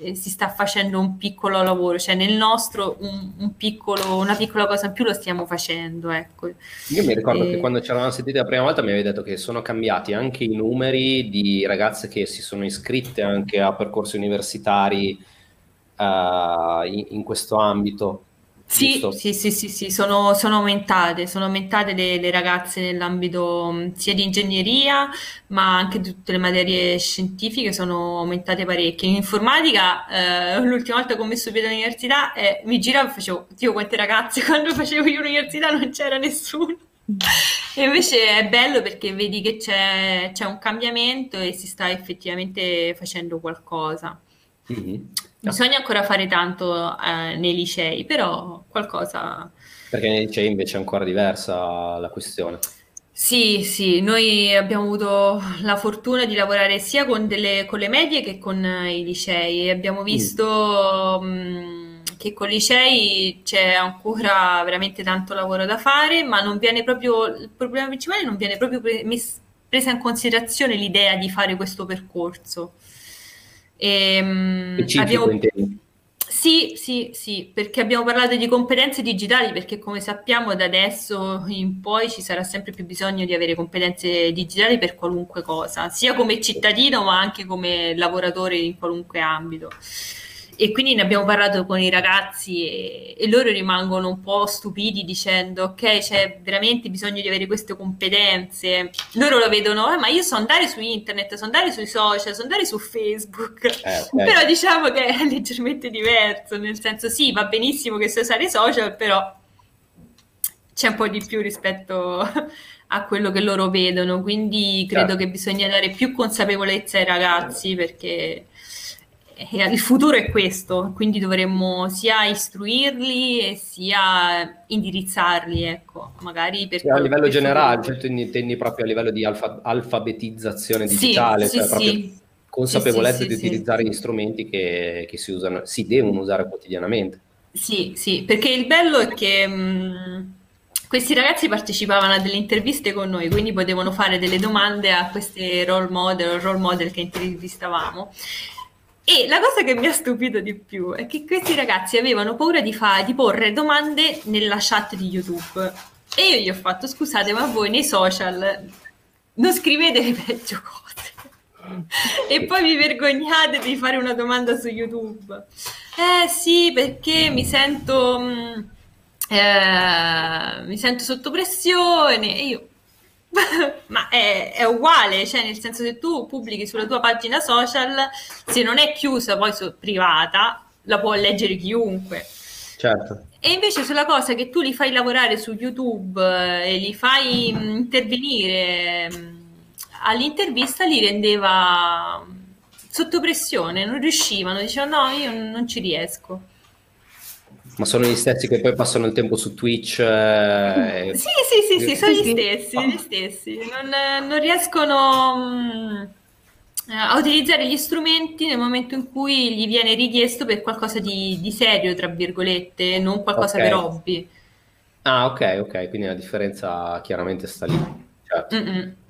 eh, si sta facendo un piccolo lavoro, cioè nel nostro un, un piccolo, una piccola cosa in più lo stiamo facendo. Ecco. Io mi ricordo e... che quando ci eravamo sentiti la prima volta mi avevi detto che sono cambiati anche i numeri di ragazze che si sono iscritte anche a percorsi universitari uh, in, in questo ambito. Sì, sì, sì, sì, sì, sono, sono aumentate, sono aumentate le, le ragazze nell'ambito sia di ingegneria, ma anche di tutte le materie scientifiche sono aumentate parecchio. In informatica, eh, l'ultima volta che ho messo piede all'università, eh, mi giravo e facevo, Dio, quante ragazze, quando facevo io l'università non c'era nessuno. E invece è bello perché vedi che c'è, c'è un cambiamento e si sta effettivamente facendo qualcosa. Mm-hmm. Bisogna ancora fare tanto eh, nei licei, però qualcosa... Perché nei licei invece è ancora diversa la questione. Sì, sì, noi abbiamo avuto la fortuna di lavorare sia con, delle, con le medie che con i licei abbiamo mm. visto mm. mh, che con i licei c'è ancora veramente tanto lavoro da fare, ma non viene proprio, il problema principale non viene proprio pre- mes- presa in considerazione l'idea di fare questo percorso. E, Specifico, abbiamo... Sì, sì, sì, perché abbiamo parlato di competenze digitali, perché come sappiamo da adesso in poi ci sarà sempre più bisogno di avere competenze digitali per qualunque cosa, sia come cittadino ma anche come lavoratore in qualunque ambito e quindi ne abbiamo parlato con i ragazzi e, e, loro rimangono un po' stupidi dicendo ok c'è veramente bisogno di avere queste competenze loro lo vedono eh, ma io so andare su internet so andare sui social so andare su facebook eh, okay. però diciamo che è leggermente diverso nel senso sì va benissimo che sai usare i social però c'è un po' di più rispetto a quello che loro vedono quindi credo certo. che bisogna dare più consapevolezza ai ragazzi perché il futuro è questo, quindi dovremmo sia istruirli e sia indirizzarli, ecco, magari per... a livello generale, cioè tu intendi proprio a livello di alfa- alfabetizzazione digitale, sì, cioè sì, proprio sì. consapevolezza di utilizzare gli strumenti che, che, si usano, si devono usare quotidianamente. Sì, sì, perché il bello è che... Mh, questi ragazzi partecipavano a delle interviste con noi, quindi potevano fare delle domande a queste role model, role model che intervistavamo e la cosa che mi ha stupito di più è che questi ragazzi avevano paura di, fa- di porre domande nella chat di YouTube. E io gli ho fatto, scusate, ma voi nei social non scrivete le peggio cose. e poi vi vergognate di fare una domanda su YouTube. Eh sì, perché mi sento, mm, eh, mi sento sotto pressione. E io, Ma è, è, uguale, cioè nel senso se tu pubblichi sulla tua pagina social, se non è chiusa poi su, privata, la può leggere chiunque. Certo. E invece sulla cosa che tu li fai lavorare su YouTube eh, e li fai mh, intervenire mh, all'intervista li rendeva sotto pressione, non riuscivano, dicevano no, io non ci riesco. Ma sono gli stessi che poi passano il tempo su Twitch? Eh... Sì, sì, sì, sì, sono gli stessi, gli stessi. Non, non riescono mh, mm, a utilizzare gli strumenti nel momento in cui gli viene richiesto per qualcosa di, di serio, tra virgolette, non qualcosa okay. per hobby. Ah, ok, ok, quindi la differenza chiaramente sta lì. Certo.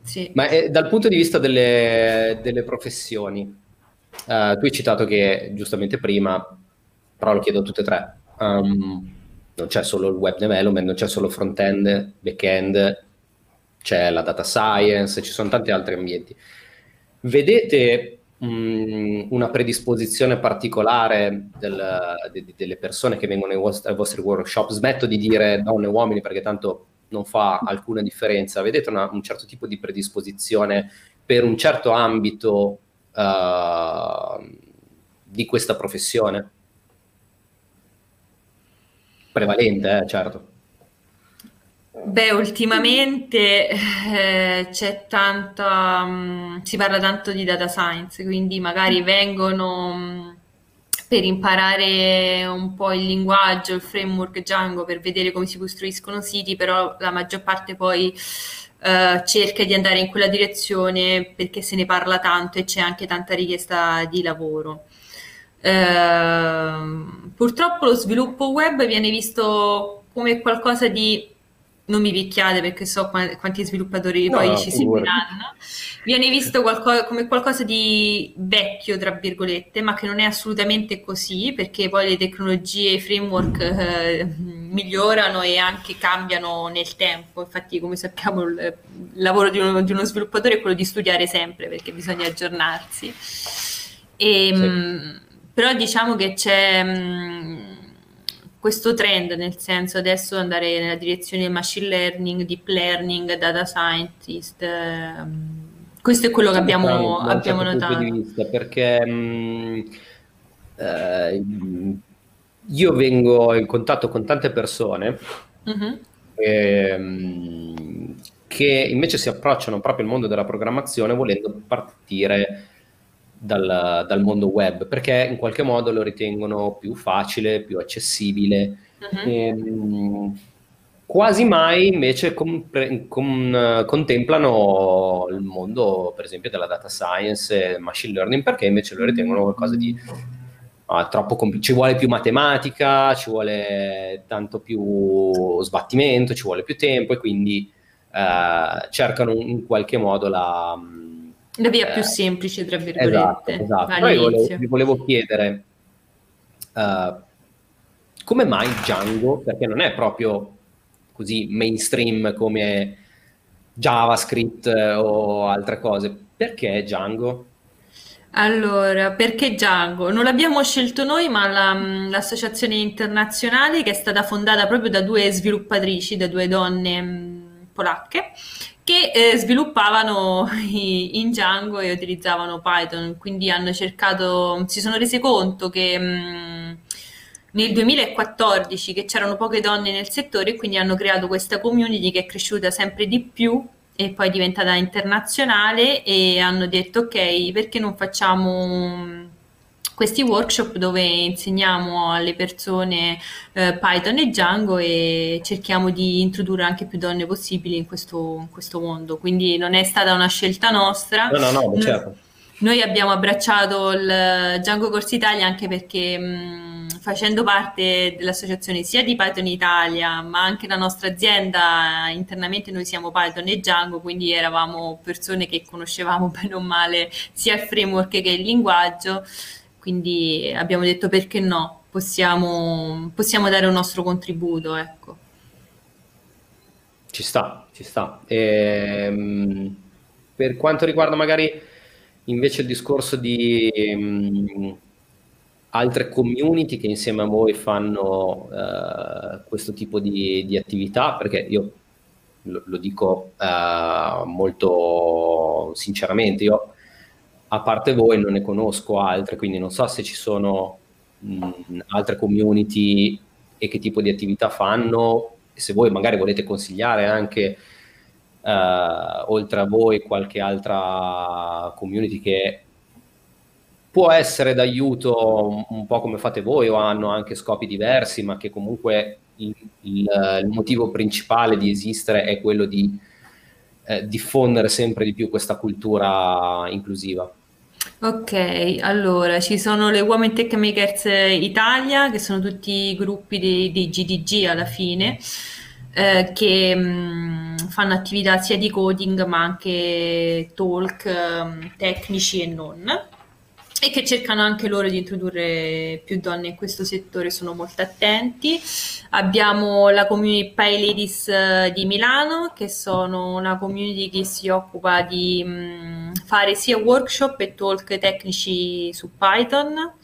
Sì. Ma eh, dal punto di vista delle, delle professioni, uh, tu hai citato che giustamente prima, però lo chiedo a tutte e tre, um, non c'è solo il web development, non c'è solo front-end, back-end, c'è la data science, ci sono tanti altri ambienti. Vedete mh, una predisposizione particolare del, de, de, delle persone che vengono ai vostri, ai vostri, workshop? Smetto di dire donne e uomini perché tanto non fa alcuna differenza. Vedete una, un certo tipo di predisposizione per un certo ambito uh, di questa professione? Prevalente, eh, certo. Beh, ultimamente eh, c'è tanta, um, si parla tanto di data science, quindi magari vengono um, per imparare un po' il linguaggio, il framework Django per vedere come si costruiscono siti, però la maggior parte poi uh, cerca di andare in quella direzione perché se ne parla tanto e c'è anche tanta richiesta di lavoro. Ehm, purtroppo lo sviluppo web viene visto come qualcosa di non mi picchiate perché so quanti sviluppatori no, poi ci seguiranno, viene visto qualco- come qualcosa di vecchio, tra virgolette, ma che non è assolutamente così, perché poi le tecnologie e i framework eh, migliorano e anche cambiano nel tempo. Infatti, come sappiamo, il, il lavoro di uno, di uno, sviluppatore è quello di studiare sempre, perché bisogna aggiornarsi. E, sì. mh, però diciamo che c'è mh, mm, questo trend, nel senso adesso andare nella direzione del machine learning, deep learning, data scientist. Ehm, questo è quello che abbiamo, da abbiamo certo notato. Di vista, perché mh, mm, eh, io vengo in contatto con tante persone uh-huh. ehm, che invece si approcciano proprio al mondo della programmazione volendo partire dal, dal, mondo web, perché in qualche modo lo ritengono più facile, più accessibile. Uh-huh. E, ehm, quasi mai invece compre- com- contemplano il mondo, per esempio, della data science e machine learning, perché invece lo ritengono qualcosa di ah, troppo compl- ci vuole più matematica, ci vuole tanto più sbattimento, ci vuole più tempo e quindi eh, cercano in qualche modo la la via più eh, semplice, tra virgolette. Esatto, esatto. Poi volevo, vi volevo chiedere uh, come mai Django, perché non è proprio così mainstream come JavaScript o altre cose, perché Django? Allora, perché Django? Non l'abbiamo scelto noi, ma la, l'associazione internazionale che è stata fondata proprio da due sviluppatrici, da due donne mh, polacche, che eh, sviluppavano in Django e utilizzavano Python, quindi hanno cercato, si sono resi conto che mh, nel 2014 che c'erano poche donne nel settore e quindi hanno creato questa community che è cresciuta sempre di più e poi è diventata internazionale e hanno detto ok, perché non facciamo questi workshop dove insegniamo alle persone eh, Python e Django e cerchiamo di introdurre anche più donne possibili in questo, in questo mondo. Quindi non è stata una scelta nostra. No, no, no, certo. Noi abbiamo abbracciato il Django Corsi Italia anche perché mh, facendo parte dell'associazione sia di Python Italia, ma anche la nostra azienda internamente noi siamo Python e Django, quindi eravamo persone che conoscevamo bene o male sia il framework che il linguaggio. Quindi abbiamo detto perché no, possiamo, possiamo dare un nostro contributo, ecco. Ci sta, ci sta. E, ehm, per quanto riguarda magari invece il discorso di um, altre community che insieme a voi fanno uh, questo tipo di, di, attività, perché io lo, lo dico uh, molto sinceramente, io a parte voi non ne conosco altre, quindi non so se ci sono mh, altre community e che tipo di attività fanno, se voi magari volete consigliare anche eh, oltre a voi qualche altra community che può essere d'aiuto un, un po' come fate voi o hanno anche scopi diversi, ma che comunque il, il, il motivo principale di esistere è quello di eh, diffondere sempre di più questa cultura inclusiva. Ok, allora ci sono le Women Tech Makers Italia, che sono tutti gruppi dei, dei GDG alla fine, eh, che mh, mm, fanno attività sia di coding ma anche talk mm, tecnici e non e che cercano anche loro di introdurre più donne in questo settore, sono molto attenti. Abbiamo la community Pie Ladies eh, di Milano, che sono una community che si occupa di mh, mm, fare sia workshop e talk tecnici su Python.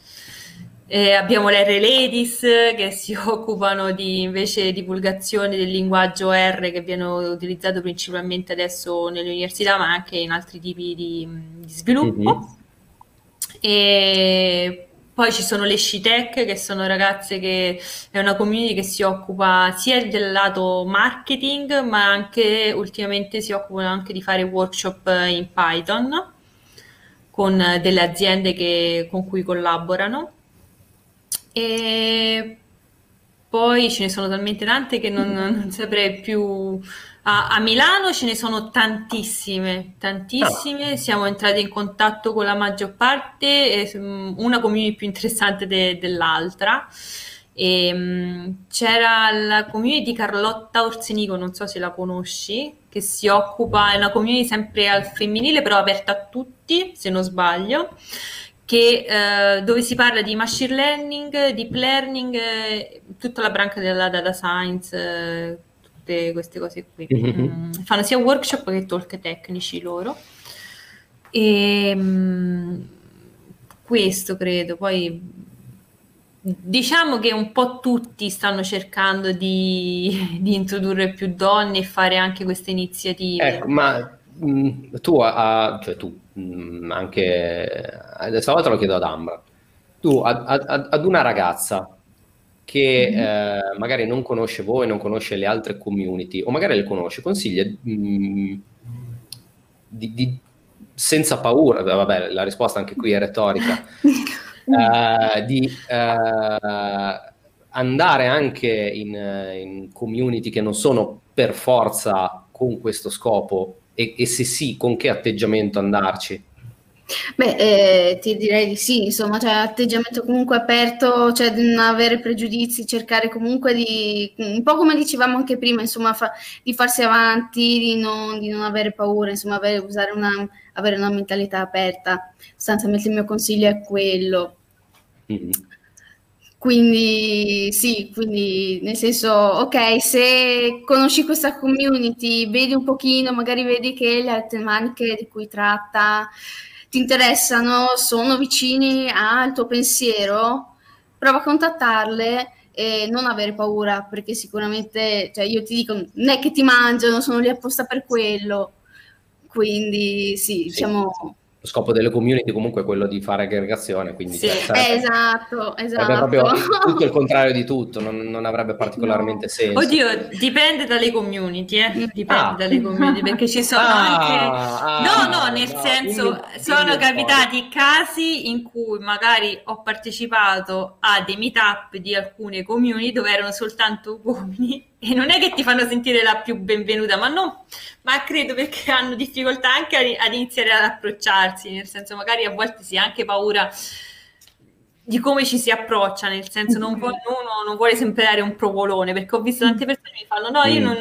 E abbiamo le R Ladies che si occupano di invece divulgazione del linguaggio R che viene utilizzato principalmente adesso nelle università ma anche in altri tipi di, di sviluppo. Mm-hmm. E poi ci sono le Scitech, che sono ragazze che è una community che si occupa sia del lato marketing, ma anche ultimamente si occupano anche di fare workshop in Python con delle aziende che, con cui collaborano. E poi ce ne sono talmente tante che non, non saprei più a, a, Milano ce ne sono tantissime, tantissime, oh. siamo entrati in contatto con la maggior parte, eh, una community più interessante de, dell'altra. E, um, c'era la community di Carlotta Orsenico, non so se la conosci, che si occupa, è una community sempre al femminile, però aperta a tutti, se non sbaglio, che, eh, dove si parla di machine learning, deep learning, eh, tutta la branca della data science, eh, tutte queste cose qui. Mm-hmm. Mm, fanno sia workshop che talk tecnici loro. E mm, questo credo, poi diciamo che un po' tutti stanno cercando di, di introdurre più donne e fare anche queste iniziative. Ecco, ma mh, mm, tu, a, cioè tu, mh, anche adesso lo chiedo ad Ambra, tu ad, ad, ad una ragazza che mm-hmm. eh, magari non conosce voi, non conosce le altre community, o magari le conosce, consiglia mh, mm, di, di, senza paura, vabbè, la risposta anche qui è retorica, eh, di eh, andare anche in, in, community che non sono per forza con questo scopo e, e se sì, con che atteggiamento andarci. Beh, eh, ti direi di sì, insomma, cioè atteggiamento comunque aperto, cioè di non avere pregiudizi, cercare comunque di, un po' come dicevamo anche prima, insomma, fa, di farsi avanti, di non, di non avere paura, insomma, avere, usare una, avere una mentalità aperta. Sostanzialmente il mio consiglio è quello. Mm-hmm. Quindi sì, quindi nel senso, ok, se conosci questa community, vedi un pochino, magari vedi che le tematiche di cui tratta ti interessano, sono vicini al tuo pensiero, prova a contattarle e non avere paura, perché sicuramente, cioè io ti dico, non è che ti mangiano, sono lì apposta per quello. Quindi sì, sì. diciamo lo scopo delle community comunque è quello di fare aggregazione, quindi sì, cioè, esatto, esatto. È proprio tutto il contrario di tutto, non, non avrebbe particolarmente no. senso. Oddio, dipende dalle community, eh? dipende ah. dalle community, perché ci sono ah, anche... Ah, no, no, nel no, senso, quindi, sono quindi capitati casi in cui magari ho partecipato a dei meetup di alcune community dove erano soltanto uomini e non è che ti fanno sentire la più benvenuta, ma no, ma credo perché hanno difficoltà anche ad iniziare ad approcciarsi, nel senso magari a volte si ha anche paura di come ci si approccia, nel senso non vuole, uno non vuole sembrare un provolone, perché ho visto tante persone che mi fanno no, io mm. non,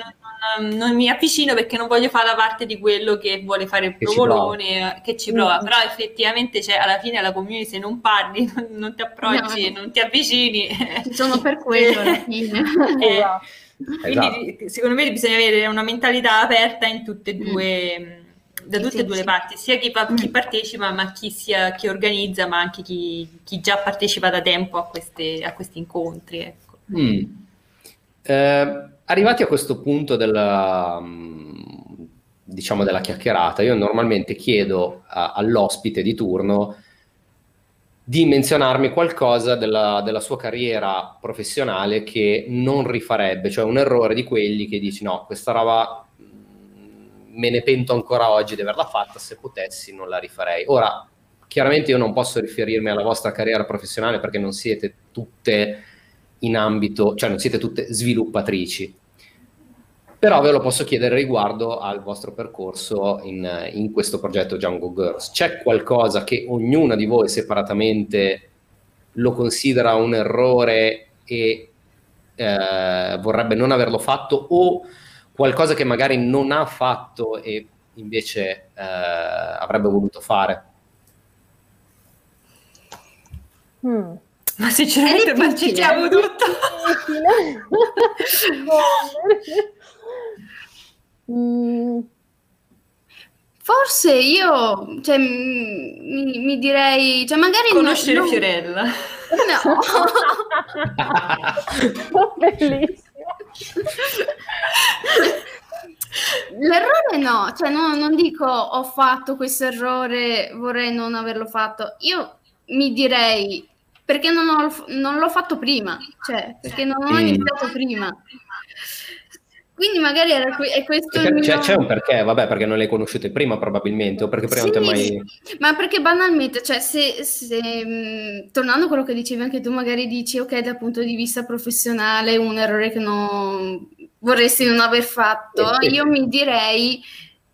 non, non, mi avvicino perché non voglio fare la parte di quello che vuole fare il provolone, che ci prova, mm. però effettivamente cioè, alla fine alla community se non parli, non, non ti approcci, no. non ti avvicini. Sono per quello alla fine. eh, esatto. Quindi esatto. secondo me bisogna avere una mentalità aperta in tutte e mm. due, mm. da tutte e due le parti, sia chi, chi, mm. partecipa, ma chi, sia, chi organizza, ma anche chi, chi, già partecipa da tempo a, queste, a questi incontri. Ecco. Mm. Eh, arrivati a questo punto della, diciamo della chiacchierata, io normalmente chiedo a, all'ospite di turno di menzionarmi qualcosa della, della, sua carriera professionale che non rifarebbe, cioè un errore di quelli che dici no, questa roba me ne pento ancora oggi di averla fatta, se potessi non la rifarei. Ora, chiaramente io non posso riferirmi alla vostra carriera professionale perché non siete tutte in ambito, cioè non siete tutte sviluppatrici, però ve lo posso chiedere riguardo al vostro percorso in, in questo progetto Django Girls. C'è qualcosa che ognuna di voi separatamente lo considera un errore e eh, vorrebbe non averlo fatto o qualcosa che magari non ha fatto e invece eh, avrebbe voluto fare? Hmm. Ma sinceramente, ma ci chiamo tutto. mm. Forse io, cioè, mi, mi, direi, cioè magari... Conoscere non, Fiorella. No. Bellissimo. L'errore no, cioè no, non dico ho fatto questo errore, vorrei non averlo fatto. Io mi direi perché non, ho, non l'ho fatto prima, cioè perché non ho iniziato prima. Quindi magari era que- è questo perché, mio... c'è, c'è, un perché, vabbè, perché non le conosciute prima probabilmente, o perché prima sì, non ti mai... Ma perché banalmente, cioè se, se mh, tornando a quello che dicevi anche tu, magari dici, ok, dal punto di vista professionale un errore che non vorresti non aver fatto, io mi direi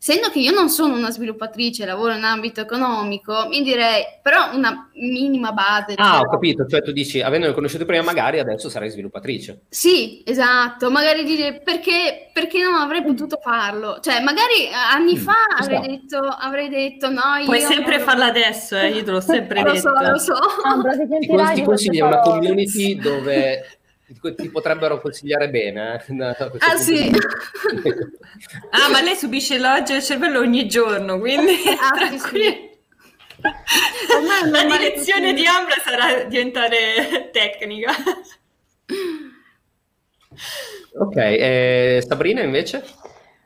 essendo che io non sono una sviluppatrice, lavoro in ambito economico, mi direi però una minima base. Ah, cioè... ho capito, cioè tu dici, avendolo conosciuto prima, magari adesso sarai sviluppatrice. Sì, esatto, magari dire perché, perché non avrei potuto farlo, cioè magari eh, anni mm, fa avrei, detto, avrei detto no, io... Puoi sempre non... farlo adesso, eh, io te l'ho sempre lo detto. Lo so, lo so. Ah, ti, ti consiglio una community dove ti potrebbero consigliare bene. Eh, ah sì. ah, ma lei subisce l'oggio del cervello ogni giorno, quindi ah, sì, sì. La direzione di Ambra sarà diventare tecnica. Ok, eh, Sabrina invece?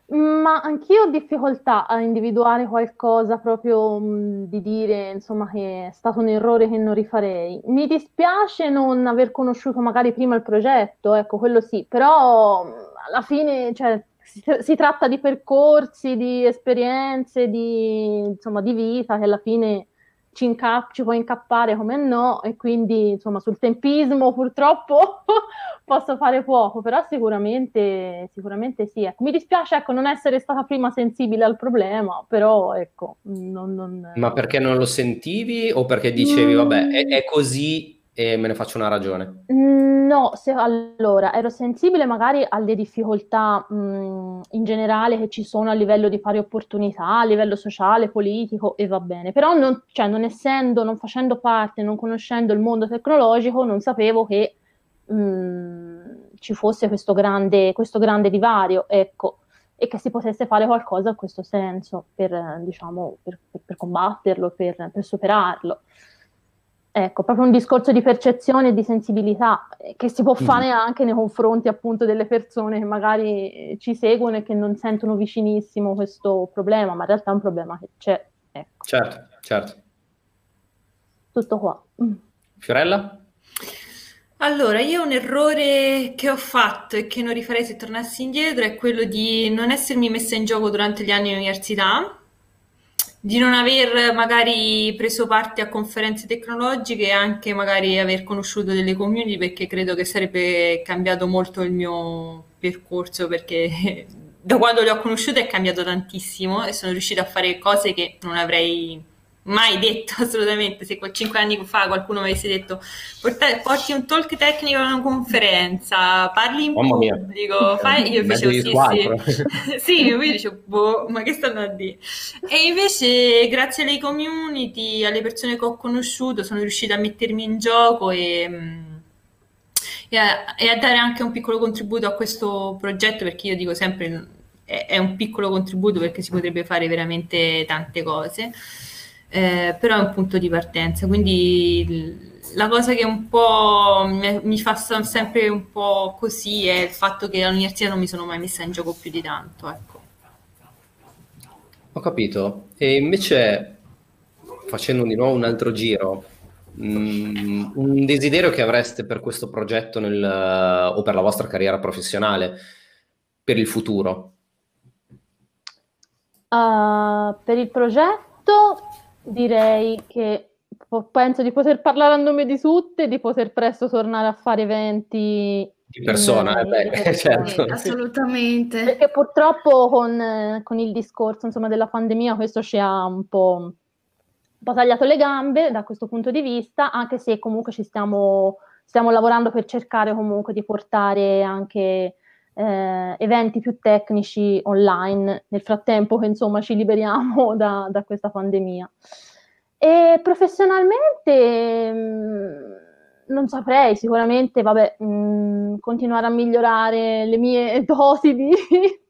Ma anch'io ho difficoltà a individuare qualcosa proprio di dire, insomma, che è stato un errore che non rifarei. Mi dispiace non aver conosciuto magari prima il progetto, ecco, quello sì, però alla fine, cioè, si, si tratta di percorsi, di esperienze, di, insomma, di vita che alla fine ci, inca- ci può incappare come no e quindi insomma sul tempismo purtroppo posso fare poco, però sicuramente, sicuramente sì. Ecco, mi dispiace ecco, non essere stata prima sensibile al problema, però ecco... Non, non... Ma perché non lo sentivi o perché dicevi mm. vabbè è, è così e me ne faccio una ragione? No, se, allora ero sensibile magari alle difficoltà mh, in generale che ci sono a livello di pari opportunità, a livello sociale, politico e va bene, però non, cioè, non essendo, non facendo parte, non conoscendo il mondo tecnologico, non sapevo che mh, ci fosse questo grande, questo grande divario, ecco, e che si potesse fare qualcosa in questo senso per, diciamo, per, per, per combatterlo, per superarlo. Ecco, proprio un discorso di percezione e di sensibilità eh, che si può mm. fare anche nei confronti appunto delle persone che magari eh, ci seguono e che non sentono vicinissimo questo problema, ma in realtà è un problema che c'è. Ecco. Certo, certo. Tutto qua. Mm. Fiorella? Allora, io un errore che ho fatto e che non rifarei se tornassi indietro è quello di non essermi messa in gioco durante gli anni di università di non aver magari preso parte a conferenze tecnologiche e anche magari aver conosciuto delle community perché credo che sarebbe cambiato molto il mio percorso perché da quando le ho conosciute è cambiato tantissimo e sono riuscita a fare cose che non avrei mai detto assolutamente. Se cinque anni fa qualcuno mi avesse detto porta, porti un talk tecnico a una conferenza, parli in Mamma pubblico, fai... io facevo sì, sì. sì, io dicevo, boh, ma che stanno a dire? E invece, grazie alle community, alle persone che ho conosciuto, sono riuscita a mettermi in gioco e. Mm, e a, e a dare anche un piccolo contributo a questo progetto perché io dico sempre è, è un piccolo contributo perché si potrebbe fare veramente tante cose eh, però è un punto di partenza, quindi la cosa che un po' mi, mi, fa sempre un po' così è il fatto che all'università non mi sono mai messa in gioco più di tanto, ecco. Ho capito. E invece, facendo di nuovo un altro giro, mh, mm, un desiderio che avreste per questo progetto nel, o per la vostra carriera professionale, per il futuro? Uh, per il progetto direi che penso di poter parlare a nome di tutte, di poter presto tornare a fare eventi di persona, in, eh beh, certo. assolutamente. Perché purtroppo con, con, il discorso insomma, della pandemia questo ci ha un po', un po', tagliato le gambe da questo punto di vista, anche se comunque ci stiamo, stiamo lavorando per cercare comunque di portare anche eh, eventi più tecnici online nel frattempo che insomma ci liberiamo da, da questa pandemia. E professionalmente mh, mm, non saprei, sicuramente vabbè, mh, mm, continuare a migliorare le mie dosi di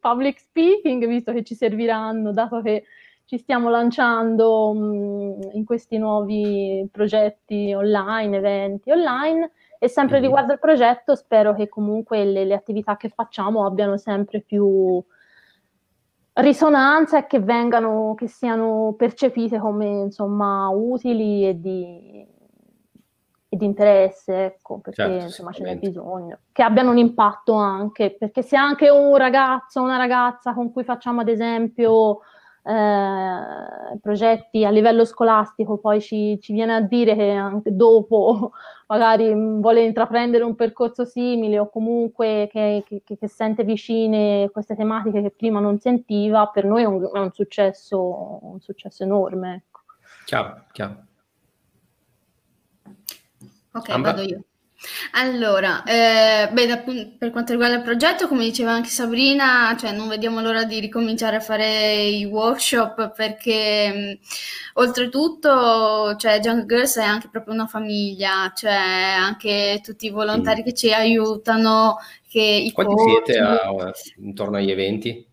public speaking, visto che ci serviranno, dato che ci stiamo lanciando mh, mm, in questi nuovi progetti online, eventi online. E sempre mm-hmm. riguardo al progetto, spero che comunque le, le attività che facciamo abbiano sempre più risonanza e che vengano, che siano percepite come insomma utili e di, e di interesse, ecco, perché certo, insomma ce n'è bisogno, che abbiano un impatto anche, perché se anche un ragazzo o una ragazza con cui facciamo ad esempio eh, progetti a livello scolastico poi ci, ci, viene a dire che anche dopo magari vuole intraprendere un percorso simile o comunque che, che, che, sente vicine queste tematiche che prima non sentiva, per noi è un, è un, successo, un successo enorme. Ecco. Chiaro, chiaro. Ok, Ambra. vado io. Allora, eh, beh, da, per quanto riguarda il progetto, come diceva anche Sabrina, cioè non vediamo l'ora di ricominciare a fare i workshop perché mh, oltretutto, cioè, Young Girls è anche proprio una famiglia, cioè anche tutti i volontari mm. che ci aiutano, che i Quanti coach, siete a, intorno agli eventi?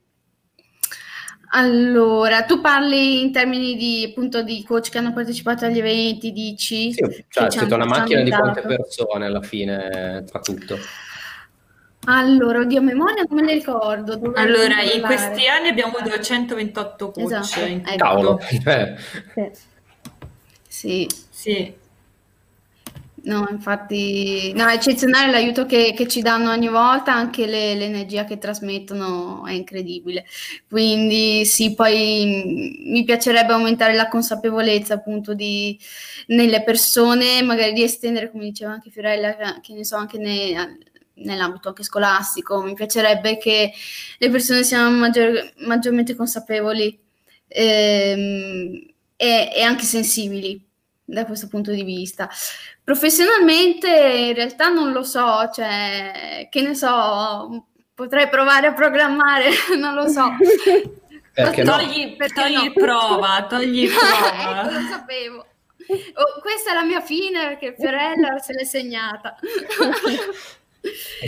Allora, tu parli in termini di, appunto, di coach che hanno partecipato agli eventi, dici? Sì, cioè siete una macchina di quante persone alla fine, tra tutto? Allora, oddio, memoria non me ne ricordo. Dove allora, in questi anni abbiamo avuto 128 coach. Esatto. In ecco. Cavolo. Sì. Sì. No, infatti, no, è eccezionale l'aiuto che, che, ci danno ogni volta, anche le, l'energia che trasmettono è incredibile. Quindi sì, poi mi piacerebbe aumentare la consapevolezza appunto di, nelle persone, magari di estendere, come diceva anche Fiorella, che ne so, anche ne, nell'ambito anche scolastico. Mi piacerebbe che le persone siano maggior, maggiormente consapevoli ehm, e, e anche sensibili da questo punto di vista. Professionalmente in realtà non lo so, cioè, che ne so, potrei provare a programmare, non lo so. Perché togli, no? perché togli no? prova, togli prova. ecco, lo sapevo. Oh, questa è la mia fine perché Fiorella se l'è segnata.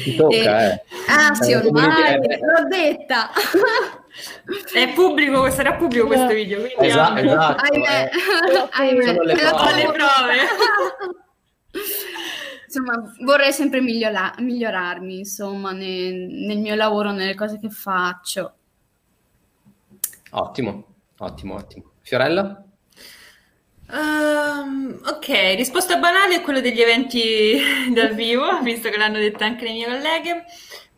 Ti tocca, e... eh. Ah sì, eh, ormai, l'ho detta. È pubblico, sarà pubblico questo video. Quindi esatto, esatto. Ahimè, eh. ahimè. Sono le prove. Insomma, vorrei sempre migliora- migliorarmi, insomma, nel, nel mio lavoro, nelle cose che faccio. Ottimo, ottimo, ottimo. Fiorella? Um, ok, risposta banale è quello degli eventi dal vivo, visto che l'hanno detto anche le mie colleghe,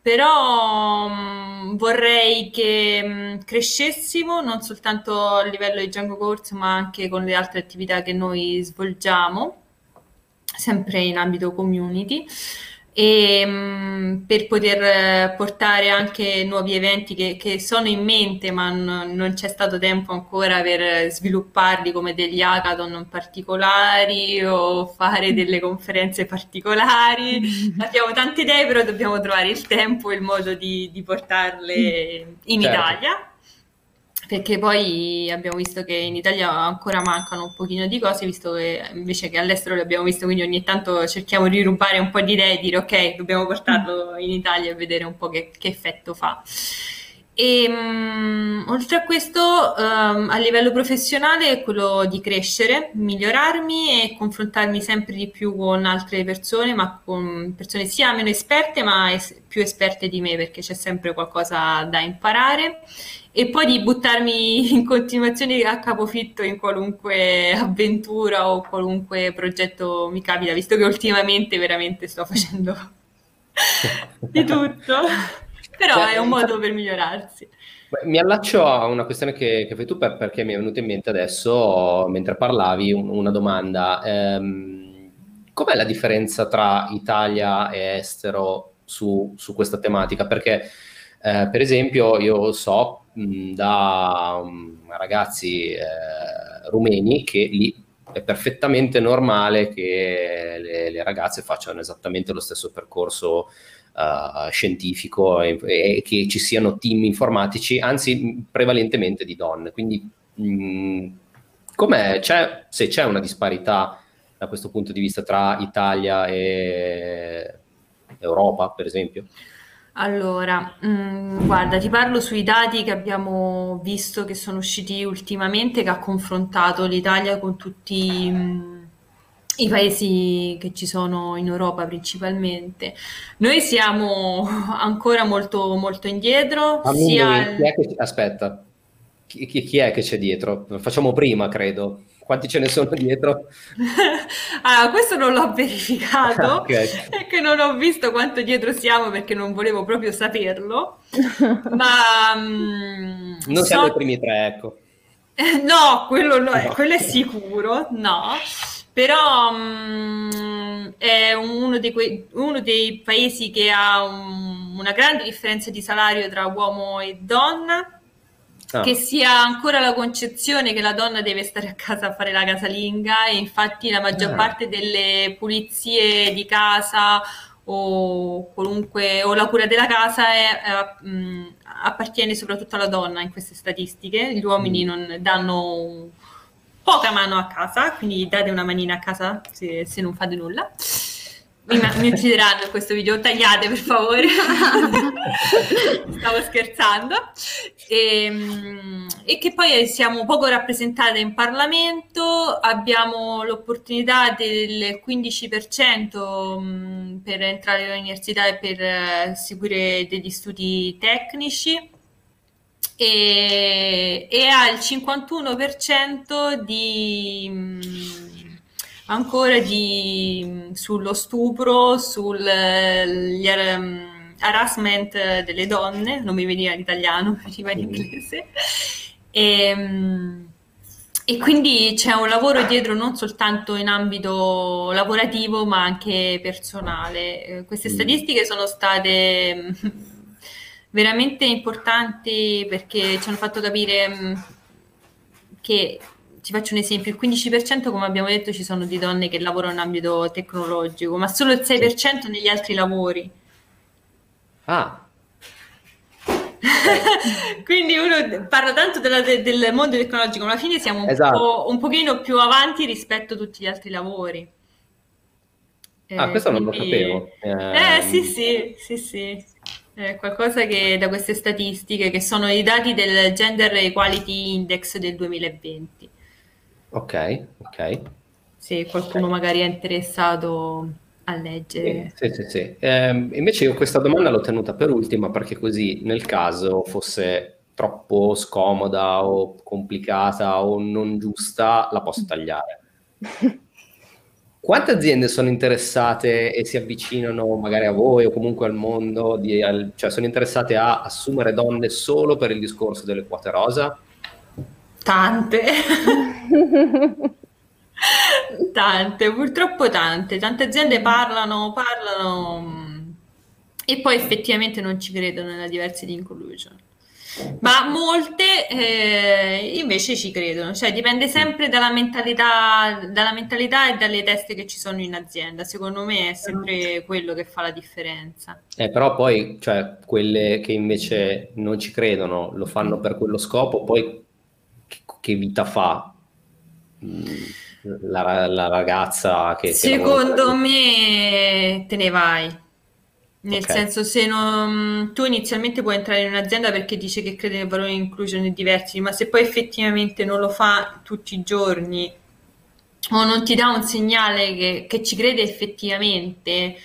però um, vorrei che um, crescessimo non soltanto a livello di Django Course, ma anche con le altre attività che noi svolgiamo sempre in ambito community. E mh, mm, per poter portare anche nuovi eventi che, che sono in mente ma n- non c'è stato tempo ancora per svilupparli come degli hackathon particolari o fare delle conferenze particolari. Abbiamo tante idee però dobbiamo trovare il tempo e il modo di, di portarle in certo. Italia perché poi abbiamo visto che in Italia ancora mancano un pochino di cose, visto che invece che all'estero le abbiamo visto, quindi ogni tanto cerchiamo di rubare un po' di idee e dire ok, dobbiamo portarlo in Italia e vedere un po' che, che effetto fa. E um, oltre a questo, um, a livello professionale è quello di crescere, migliorarmi e confrontarmi sempre di più con altre persone, ma con persone sia meno esperte, ma es- più esperte di me, perché c'è sempre qualcosa da imparare e poi di buttarmi in continuazione a capofitto in qualunque avventura o qualunque progetto mi capita, visto che ultimamente veramente sto facendo di tutto. Però cioè, è un modo per migliorarsi. Mi allaccio a una questione che, che fai tu per, perché mi è venuta in mente adesso, mentre parlavi, un, una domanda. Ehm, com'è la differenza tra Italia e estero su, su questa tematica? Perché, eh, per esempio, io so mh, da um, ragazzi eh, rumeni che lì è perfettamente normale che le, le ragazze facciano esattamente lo stesso percorso uh, scientifico e, e, che ci siano team informatici, anzi prevalentemente di donne. Quindi mh, se c'è una disparità da questo punto di vista tra Italia e Europa, per esempio? Allora, mh, guarda, ti parlo sui dati che abbiamo visto che sono usciti ultimamente, che ha confrontato l'Italia con tutti mh, i paesi che ci sono in Europa principalmente. Noi siamo ancora molto, molto indietro. Sia... Chi che... Aspetta, chi, chi, chi, è che c'è dietro? Lo facciamo prima, credo. Quanti ce ne sono dietro? ah, questo non l'ho verificato okay. che non ho visto quanto dietro siamo perché non volevo proprio saperlo. Ma um, non siamo so... i primi tre, ecco. no, quello, no, no. quello è sicuro, no però um, è uno, quei, uno, dei paesi che ha un, una grande differenza di salario tra uomo e donna, ah. che sia ancora la concezione che la donna deve stare a casa a fare la casalinga e infatti la maggior ah. parte delle pulizie di casa o qualunque o la cura della casa è, è, mh, appartiene soprattutto alla donna in queste statistiche, gli uomini mm. non danno poca mano a casa, quindi date una manina a casa se, se non fate nulla. Mi, mi uccideranno questo video, tagliate per favore. Stavo scherzando. E, ehm, e, che poi siamo poco rappresentate in Parlamento, abbiamo l'opportunità del 15% mm, per entrare all'università e per eh, seguire degli studi tecnici e, e ha il 51% di mm, ancora di, sullo stupro, sul um, harassment delle donne, non mi veniva in italiano, veniva in inglese. E, mm, e quindi c'è un lavoro dietro non soltanto in ambito lavorativo ma anche personale. Eh, queste mm. statistiche sono state veramente importanti perché ci hanno fatto capire mh, mm, che, ti faccio un esempio, il 15% come abbiamo detto ci sono di donne che lavorano in ambito tecnologico, ma solo il 6% negli altri lavori. Ah. Quindi uno parla tanto della, de, del mondo tecnologico, ma alla fine siamo un, esatto. po', un pochino più avanti rispetto a tutti gli altri lavori. Ah, questo quindi... non lo sapevo. Eh, eh sì, sì, sì, sì. È qualcosa che da queste statistiche, che sono i dati del Gender Equality Index del 2020. Ok, ok. Se qualcuno okay. magari è interessato a leggere. Sì, sì, sì. Eh, invece io questa domanda l'ho tenuta per ultima perché così nel caso fosse troppo scomoda o complicata o non giusta, la posso tagliare. Quante aziende sono interessate e si avvicinano magari a voi o comunque al mondo, di, al, cioè sono interessate a assumere donne solo per il discorso delle quote rosa? Tante. tante, purtroppo tante. Tante aziende parlano, parlano e poi effettivamente non ci credono nella diversity inclusion ma molte eh, invece ci credono, cioè dipende sempre dalla mentalità, dalla mentalità e dalle teste che ci sono in azienda. Secondo me è sempre quello che fa la differenza. Eh, però poi, cioè, quelle che invece non ci credono, lo fanno per quello scopo, poi che, vita fa? Mm, la, la ragazza che... Secondo me te ne vai nel okay. senso, se non, tu inizialmente puoi entrare in un'azienda perché dice che crede nel valore di inclusione diversi, ma se poi effettivamente non lo fa tutti i giorni o non ti dà un segnale che, che ci crede effettivamente,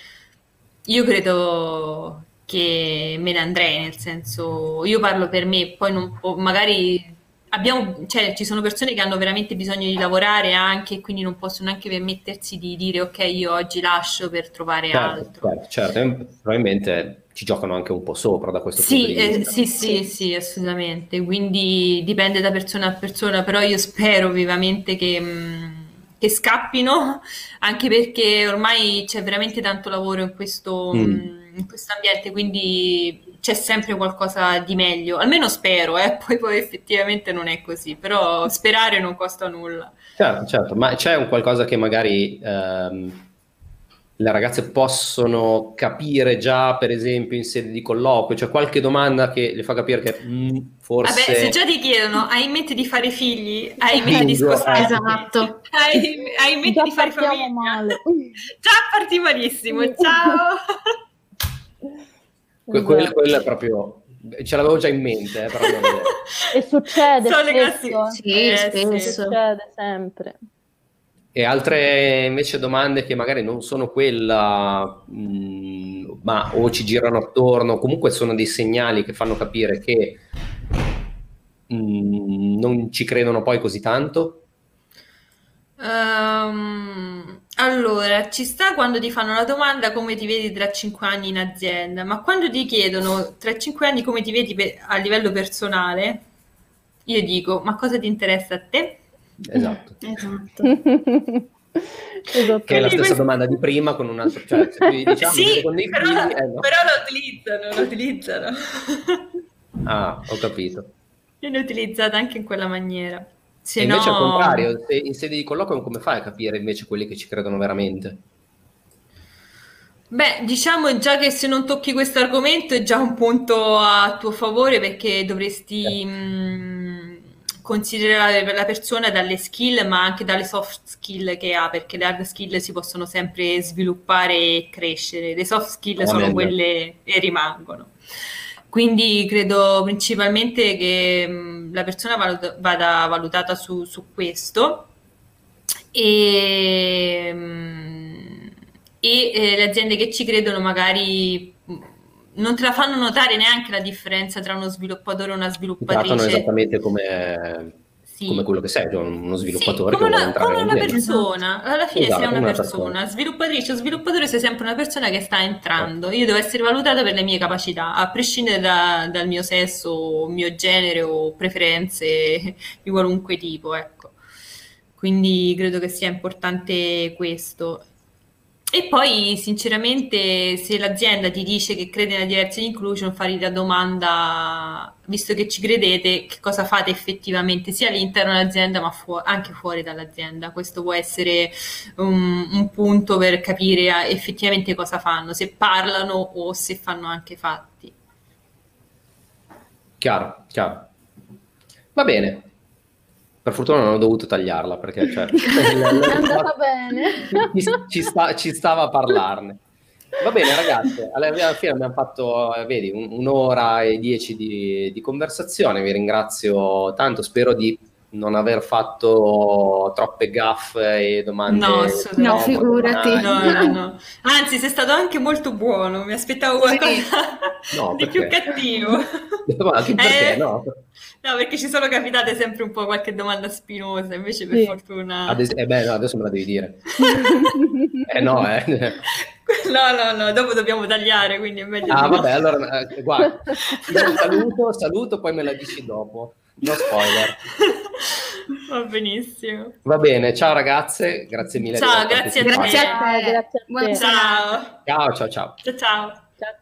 io credo che me ne andrei, nel senso, io parlo per me, poi non, magari abbiamo, cioè, ci sono persone che hanno veramente bisogno di lavorare anche e quindi non possono neanche permettersi di dire ok io oggi lascio per trovare certo, altro. Certo, certo, probabilmente ci giocano anche un po' sopra da questo sì, punto di vista. Eh, sì, sì, sì, assolutamente. Quindi dipende da persona a persona, però io spero vivamente che, mm, che scappino, anche perché ormai c'è veramente tanto lavoro in questo, mm. in questo ambiente, quindi c'è sempre qualcosa di meglio. Almeno spero, eh? poi, poi effettivamente non è così, però sperare non costa nulla. Certo, certo, ma c'è un qualcosa che magari... Ehm le ragazze possono capire già, per esempio, in sede di colloquio? C'è qualche domanda che le fa capire che mm, forse... Vabbè, se già ti chiedono, hai in mente di fare figli? Hai in mente di spostarti? Esatto. Hai, hai in mente già di fare famiglia? male. Già parti malissimo, ciao! Que- quello, quello è proprio... Ce l'avevo già in mente, eh, però non è... E succede Sono spesso, classiche- Sì, Eh, spesso. succede sempre. E altre invece domande che magari non sono quella, mh, ma o ci girano attorno, comunque sono dei segnali che fanno capire che mh, non ci credono poi così tanto? Ehm, allora, ci sta quando ti fanno la domanda come ti vedi tra cinque anni in azienda, ma quando ti chiedono tra cinque anni come ti vedi pe- a livello personale, io dico, ma cosa ti interessa a te? Esatto. Esatto. esatto. Che è la stessa questo- domanda di prima con un altro... Cioè, se tu gli dici, mi sì, però, figli, la, eh, no. però lo utilizzano, lo utilizzano. Ah, ho capito. Viene utilizzata anche in quella maniera. Se e invece no... al contrario, se in sede di colloquio come fai a capire invece quelli che ci credono veramente? Beh, diciamo già che se non tocchi questo argomento è già un punto a tuo favore perché dovresti mh, considerare la persona dalle skill ma anche dalle soft skill che ha perché le hard skill si possono sempre sviluppare e crescere, le soft skill sono Amen. quelle e rimangono. Quindi credo principalmente che mh, la persona valuta- vada valutata su, su questo e, mh, e, eh, le aziende che ci credono magari non te la fanno notare neanche la differenza tra uno sviluppatore e una Ti trattano sviluppatrice. esattamente come, Sì. come quello che sei, cioè uno sviluppatore Sì, come una, come una persona, alla fine Esatto, sei una una persona, persona. sviluppatrice o sviluppatore sei sempre una persona che sta entrando, io devo essere valutata per le mie capacità, a prescindere da- dal mio sesso, mio genere o preferenze di qualunque tipo, ecco. Quindi credo che sia importante questo. E poi, sinceramente, se l'azienda ti dice che crede nella diversity inclusion, fargli la domanda, visto che ci credete, che cosa fate effettivamente, sia all'interno dell'azienda, ma fu- anche fuori dall'azienda. Questo può essere un, un punto per capire eh, effettivamente cosa fanno, se parlano o se fanno anche fatti. Chiaro, chiaro. Va bene. Per fortuna non ho dovuto tagliarla perché cioè, È andata bene. ci, ci sta- ci stava a parlarne. Va bene, ragazze, alla alla fine abbiamo fatto, eh, vedi, un- un'ora e dieci di, di conversazione. Vi ringrazio tanto. Spero di non aver fatto troppe gaffe e domande. No. No, figurati. No, no, no. Anzi, sei stato anche molto buono, mi aspettavo qualcosa No, di più cattivo. Ma anche perché Eh, no? No, perché ci sono capitate sempre un po' qualche domanda spinosa, invece per Sì. fortuna... Ad es- eh beh, no, adesso me la devi dire. Eh no, eh. No, no, no, dopo dobbiamo tagliare, quindi è meglio Ah, vabbè, allora, eh, guarda, saluto, saluto, poi me la dici dopo. No spoiler. Va benissimo. Va bene, ciao ragazze, grazie mille. Ciao, grazie a. Grazie a te. Grazie a te. Ciao. Ciao, ciao, ciao. Ciao, ciao. Ciao, ciao.